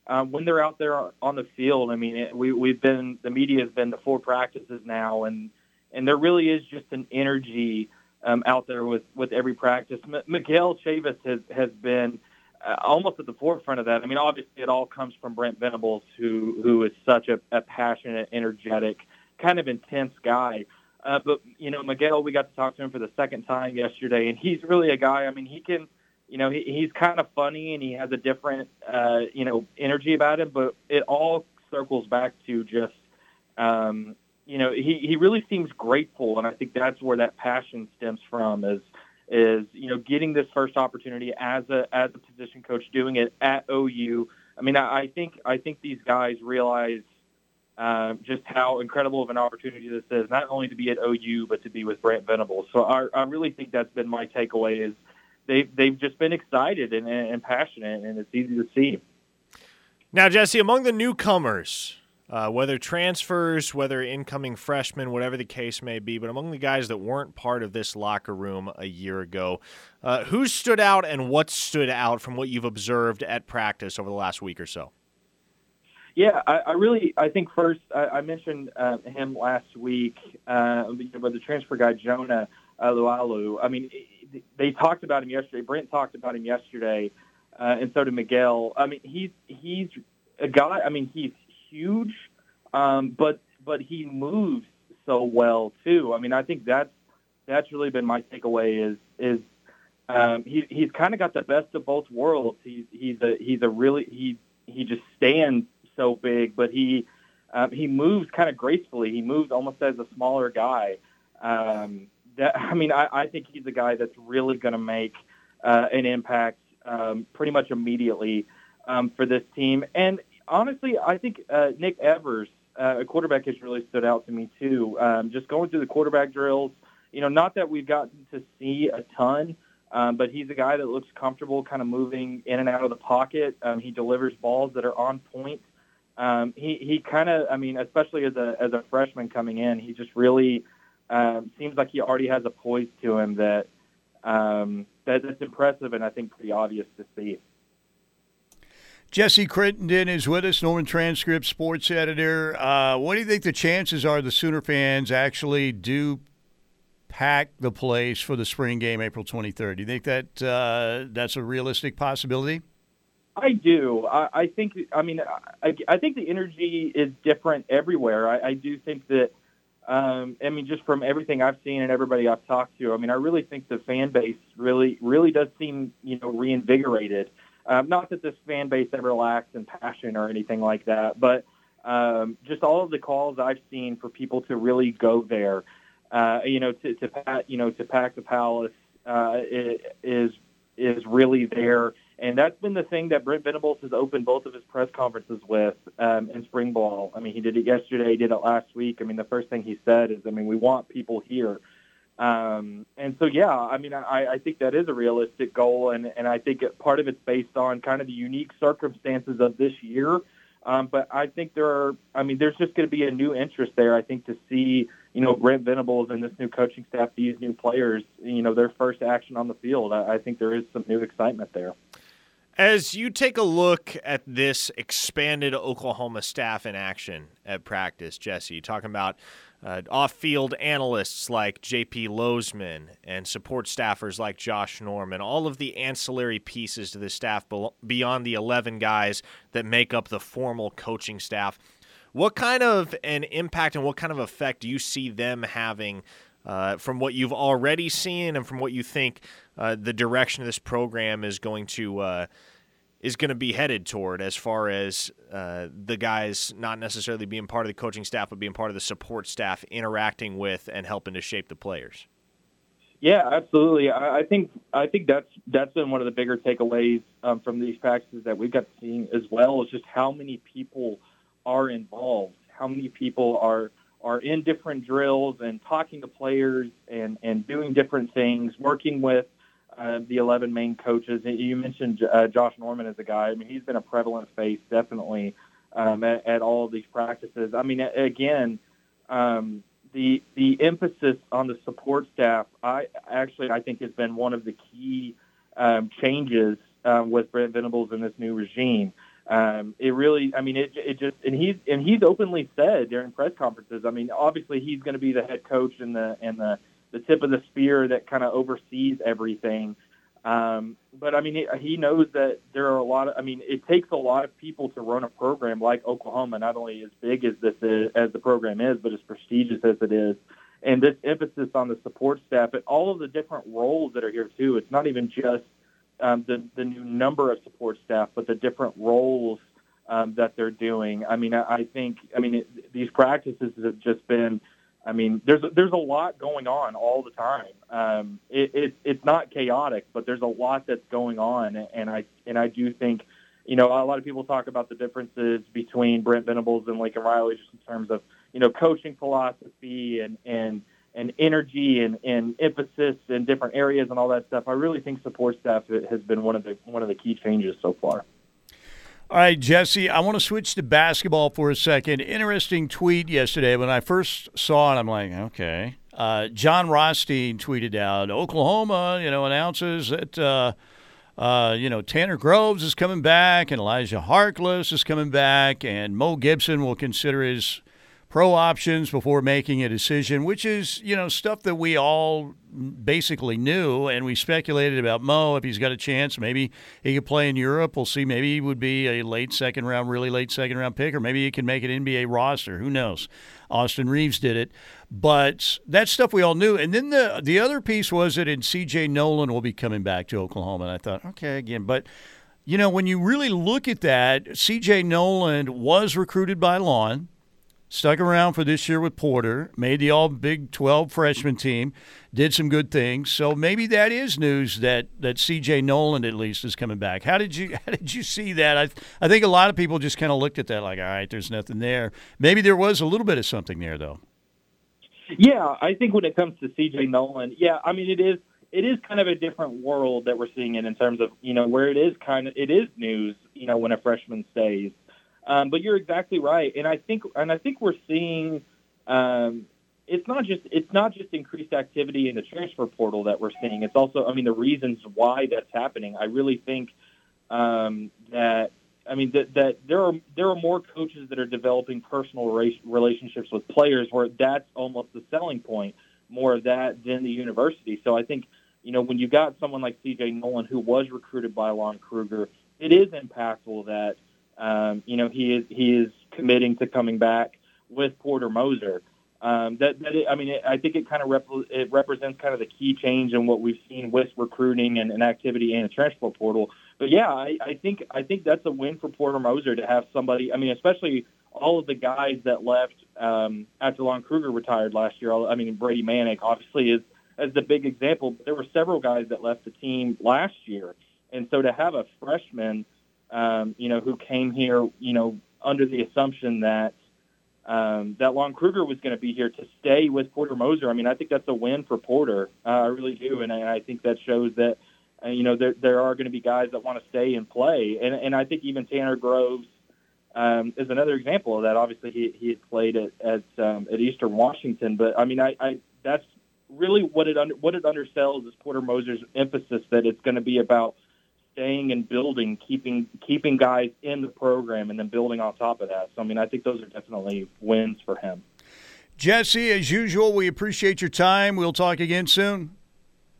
um, when they're out there on the field. I mean, it, we, we've been the media has been to four practices now, and and there really is just an energy um, out there with with every practice. M- Miguel Chavis has has been uh, almost at the forefront of that. I mean, obviously, it all comes from Brent Venables, who who is such a, a passionate, energetic, kind of intense guy. Uh, but you know, Miguel, we got to talk to him for the second time yesterday, and he's really a guy. I mean, he can, you know, he, he's kind of funny and he has a different, uh, you know, energy about him. But it all circles back to just, um, you know, he he really seems grateful, and I think that's where that passion stems from. Is is you know getting this first opportunity as a as a position coach, doing it at OU. I mean, I, I think I think these guys realize uh, just how incredible of an opportunity this is, not only to be at OU but to be with Brent Venables. So I, I really think that's been my takeaway is they've they've just been excited and, and passionate, and it's easy to see. Now, Jesse, among the newcomers, uh, whether transfers, whether incoming freshmen, whatever the case may be, but among the guys that weren't part of this locker room a year ago, uh, who stood out and what stood out from what you've observed at practice over the last week or so? Yeah, I, I really, I think first I, I mentioned uh, him last week, uh, but the transfer guy Jonah Laulu. I mean, they talked about him yesterday. Brent talked about him yesterday, uh, and so did Miguel. I mean, he's he's a guy. I mean, he's huge, um, but but he moves so well too. I mean, I think that's that's really been my takeaway is is um, he he's kind of got the best of both worlds. He's he's a he's a really he he just stands so big, but he um, he moves kind of gracefully. He moves almost as a smaller guy. Um, that I mean, I, I think he's a guy that's really going to make uh, an impact um, pretty much immediately um, for this team. And honestly, I think uh, Nick Evers, uh, a quarterback, has really stood out to me too. Um, just going through the quarterback drills, you know, not that we've gotten to see a ton, um, but he's a guy that looks comfortable, kind of moving in and out of the pocket. Um, he delivers balls that are on point. Um, he he kind of, I mean, especially as a as a freshman coming in, he just really um, seems like he already has a poise to him that um, that that's impressive and I think pretty obvious to see. Jesse Crittenden is with us, Norman Transcript sports editor. Uh, what do you think the chances are the Sooner fans actually do pack the place for the spring game, April 23rd? Do you think that uh, that's a realistic possibility? I do. I, I think. I mean, I, I think the energy is different everywhere. I, I do think that. Um, I mean, just from everything I've seen and everybody I've talked to, I mean, I really think the fan base really, really does seem, you know, reinvigorated. Um, not that this fan base ever lacks in passion or anything like that, but um, just all of the calls I've seen for people to really go there, uh, you know, to, to pat, you know, to pack the palace uh, is is really there, and that's been the thing that Brent Venables has opened both of his press conferences with um, in spring ball. I mean, he did it yesterday, he did it last week. I mean, the first thing he said is, I mean, we want people here. Um, and so, yeah, I mean, I, I think that is a realistic goal, and, and I think part of it's based on kind of the unique circumstances of this year. Um, but I think there are, I mean, there's just going to be a new interest there, I think, to see, you know, Brent Venables and this new coaching staff, these new players, you know, their first action on the field. I, I think there is some new excitement there. As you take a look at this expanded Oklahoma staff in action at practice, Jesse, talking about uh, off field analysts like JP Losman and support staffers like Josh Norman, all of the ancillary pieces to the staff beyond the 11 guys that make up the formal coaching staff. What kind of an impact and what kind of effect do you see them having uh, from what you've already seen and from what you think uh, the direction of this program is going to uh, is going to be headed toward as far as uh, the guys not necessarily being part of the coaching staff, but being part of the support staff, interacting with and helping to shape the players. Yeah, absolutely. I, I think I think that's that's been one of the bigger takeaways um, from these practices that we've got to see as well is just how many people are involved, how many people are are in different drills and talking to players and and doing different things, working with uh, the 11 main coaches. You mentioned uh, Josh Norman as a guy. I mean, he's been a prevalent face definitely um, at, at, all of these practices. I mean, again, um, the the emphasis on the support staff, I actually I think has been one of the key um, changes um, with Brent Venables in this new regime. Um, it really, I mean, it, it just, and he's and he's openly said during press conferences. I mean, obviously he's going to be the head coach and the and the the tip of the spear that kind of oversees everything. Um, but I mean, he, he knows that there are a lot of. I mean, it takes a lot of people to run a program like Oklahoma, not only as big as this is, as the program is, but as prestigious as it is. And this emphasis on the support staff and all of the different roles that are here too. It's not even just um, the the new number of support staff, but the different roles um, that they're doing. I mean, I, I think. I mean, it, these practices have just been I mean, there's there's a lot going on all the time. Um, it, it, it's not chaotic, but there's a lot that's going on, and I and I do think, you know, a lot of people talk about the differences between Brent Venables and Lincoln Riley just in terms of you know coaching philosophy and and and energy and, and emphasis in different areas and all that stuff. I really think support staff has been one of the one of the key changes so far. All right, Jesse, I want to switch to basketball for a second. Interesting tweet yesterday. When I first saw it, I'm like, okay. Uh, Jon Rothstein tweeted out Oklahoma, you know, announces that, uh, uh, you know, Tanner Groves is coming back and Elijah Harkless is coming back and Mo Gibson will consider his pro options before making a decision, which is, you know, stuff that we all basically knew. And we speculated about Mo if he's got a chance. Maybe he could play in Europe. We'll see. Maybe he would be a late second round, really late second round pick, or maybe he can make an NBA roster. Who knows? Austin Reaves did it. But that stuff we all knew. And then the, the other piece was that in CJ Noland will be coming back to Oklahoma. And I thought, okay, again, but. You know, when you really look at that, CJ Noland was recruited by Lon stuck around for this year with Porter, made the All Big 12 freshman team, did some good things. So maybe that is news that that C.J. Noland at least is coming back. How did you how did you see that? I I think a lot of people just kind of looked at that like, all right, there's nothing there. Maybe there was a little bit of something there though. Yeah, I think when it comes to C.J. Noland, yeah, I mean it is it is kind of a different world that we're seeing it in terms of you know where it is kind of it is news you know when a freshman stays um, but you're exactly right, and I think and I think we're seeing. Um, it's not just it's not just increased activity in the transfer portal that we're seeing. It's also, I mean, the reasons why that's happening. I really think um, that I mean that, that there are there are more coaches that are developing personal relationships with players where that's almost the selling point more of that than the university. So I think you know when you got someone like C.J. Noland who was recruited by Lon Kruger, it is impactful that um, you know, he is he is committing to coming back with Porter Moser. Um, that, that it, I mean, it, I think it kind of rep- it represents kind of the key change in what we've seen with recruiting and, and activity in the transfer portal. But yeah, I, I think I think that's a win for Porter Moser to have somebody. I mean, especially all of the guys that left um, after Lon Kruger retired last year. I mean, Brady Manek obviously is as the big example. But there were several guys that left the team last year, and so to have a freshman um, you know, who came here, you know, under the assumption that um, that Lon Kruger was going to be here to stay with Porter Moser. I mean, I think that's a win for Porter. Uh, I really do, and I, I think that shows that uh, you know there there are going to be guys that want to stay and play, and and I think even Tanner Groves um, is another example of that. Obviously, he he had played at at, um, at Eastern Washington, but I mean, I, I that's really what it under, what it undersells is Porter Moser's emphasis that it's going to be about staying and building, keeping keeping guys in the program, and then building on top of that. So I mean, I think those are definitely wins for him. Jesse, as usual, we appreciate your time. We'll talk again soon.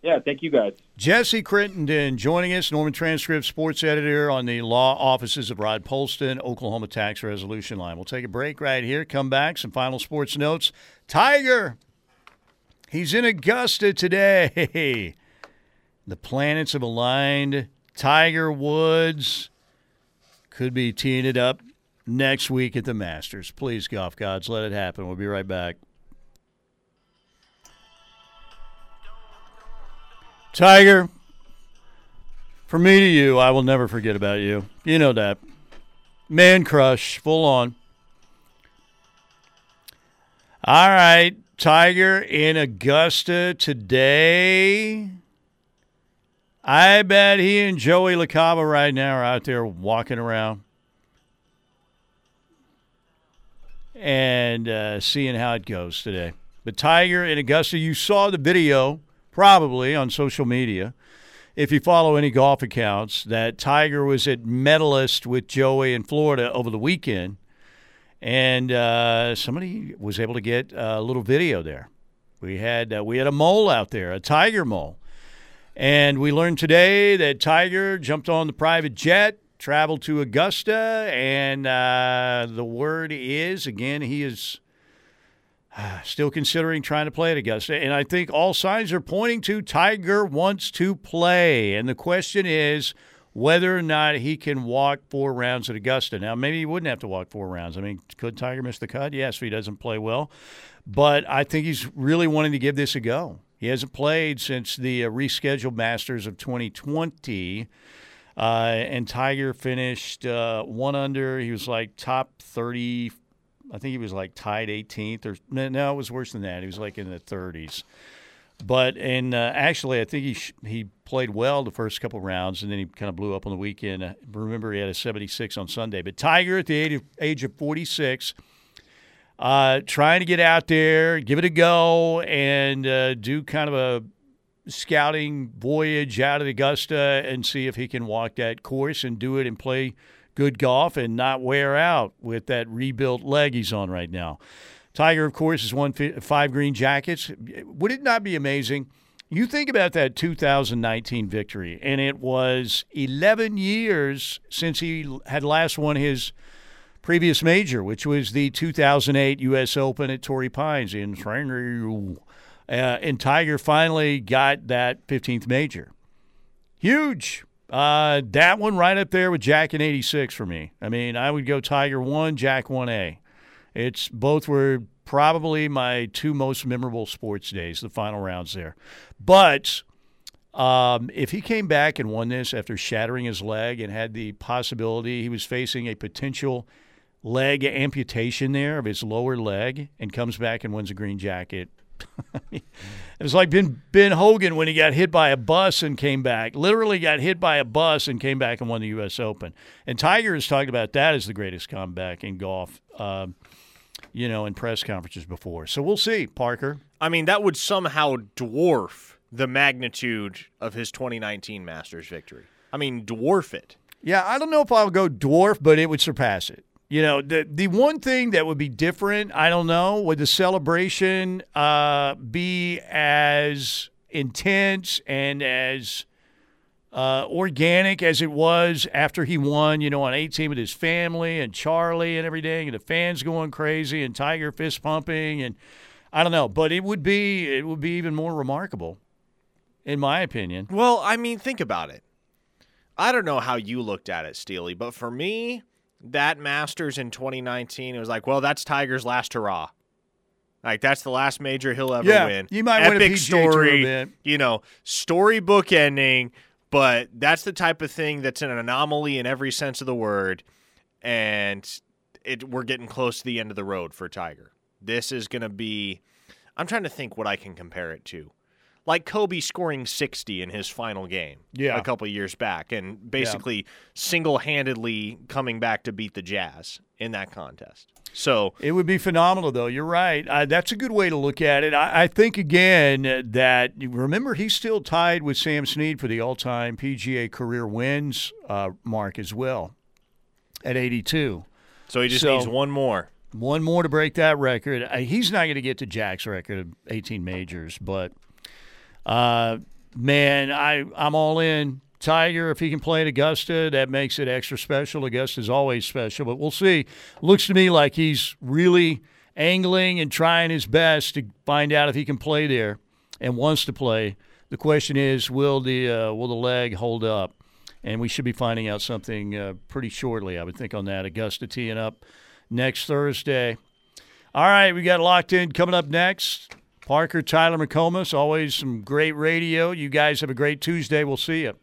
Yeah, thank you guys. Jesse Crittenden joining us, Norman Transcript sports editor on the law offices of Rod Polston, Oklahoma Tax Resolution Line. We'll take a break right here, come back, some final sports notes. Tiger, he's in Augusta today. The planets have aligned Tiger Woods could be teeing it up next week at the Masters. Please, golf gods, let it happen. We'll be right back. Tiger, from me to you, I will never forget about you. You know that. Man crush, full on. All right, Tiger in Augusta today. I bet he and Joey LaCava right now are out there walking around and uh, seeing how it goes today. But Tiger and Augusta, you saw the video probably on social media. If you follow any golf accounts, that Tiger was at Medalist with Joey in Florida over the weekend, and uh, somebody was able to get a little video there. We had uh, we had a mole out there, a tiger mole and we learned today that Tiger jumped on the private jet, traveled to Augusta, and uh, the word is again he is uh, still considering trying to play at Augusta. And I think all signs are pointing to Tiger wants to play. And the question is, whether or not he can walk four rounds at Augusta. Now, maybe he wouldn't have to walk four rounds. I mean, could Tiger miss the cut? Yes, if he doesn't play well. But I think he's really wanting to give this a go. He hasn't played since the uh, rescheduled Masters of 2020. Uh, and Tiger finished uh, one under. He was like top 30. I think he was like tied 18th, or no, it was worse than that. He was like in the 30s. But and uh, actually, I think he sh- he played well the first couple rounds, and then he kind of blew up on the weekend. Uh, remember, he had a 76 on Sunday. But Tiger, at the age of, age of 46, uh, trying to get out there, give it a go, and uh, do kind of a scouting voyage out of Augusta and see if he can walk that course and do it and play good golf and not wear out with that rebuilt leg he's on right now. Tiger, of course, has won five green jackets. Would it not be amazing? You think about that 2019 victory, and it was 11 years since he had last won his previous major, which was the 2008 U.S. Open at Torrey Pines in San uh, and Tiger finally got that 15th major. Huge. Uh, that one right up there with Jack in 86 for me. I mean, I would go Tiger 1, Jack 1A. It's both were probably my two most memorable sports days, the final rounds there. But um, if he came back and won this after shattering his leg and had the possibility, he was facing a potential leg amputation there of his lower leg and comes back and wins a green jacket. it was like Ben, ben Hogan when he got hit by a bus and came back. Literally got hit by a bus and came back and won the U.S. Open. And Tiger has talked about that as the greatest comeback in golf. Um, you know, in press conferences before. So we'll see, Parker. I mean, that would somehow dwarf the magnitude of his 2019 Masters victory. I mean, dwarf it. Yeah, I don't know if I'll go dwarf, but it would surpass it. You know, the the one thing that would be different, I don't know, would the celebration uh, be as intense and as uh, organic as it was after he won, you know, on 18 with his family and Charlie and everything, and the fans going crazy and Tiger fist pumping, and I don't know, but it would be it would be even more remarkable, in my opinion. Well, I mean, think about it. I don't know how you looked at it, Steely, but for me, that Masters in 2019, it was like, well, that's Tiger's last hurrah. Like that's the last major he'll ever yeah, win. You might Epic win a PGA story, you know, storybook ending but that's the type of thing that's an anomaly in every sense of the word and it we're getting close to the end of the road for Tiger. This is going to be I'm trying to think what I can compare it to. Like Kobe scoring 60 in his final game Yeah. a couple years back and basically single-handedly coming back to beat the Jazz in that contest. So It would be phenomenal, though. You're right. Uh, that's a good way to look at it. I, I think, again, that remember, he's still tied with Sam Snead for the all time PGA career wins uh, mark as well at 82. so he just So- needs one more. One more to break that record. Uh, he's not going to get to Jack's record of 18 majors, but uh, man, I I'm all in. Tiger, if he can play at Augusta, that makes it extra special. Augusta's always special, but we'll see. Looks to me like he's really angling and trying his best to find out if he can play there and wants to play. The question is, will the uh, will the leg hold up? And we should be finding out something uh, pretty shortly, I would think, on that. Augusta teeing up next Thursday. All right, we got locked in coming up next. Parker, Tyler McComas, always some great radio. You guys have a great Tuesday. We'll see you.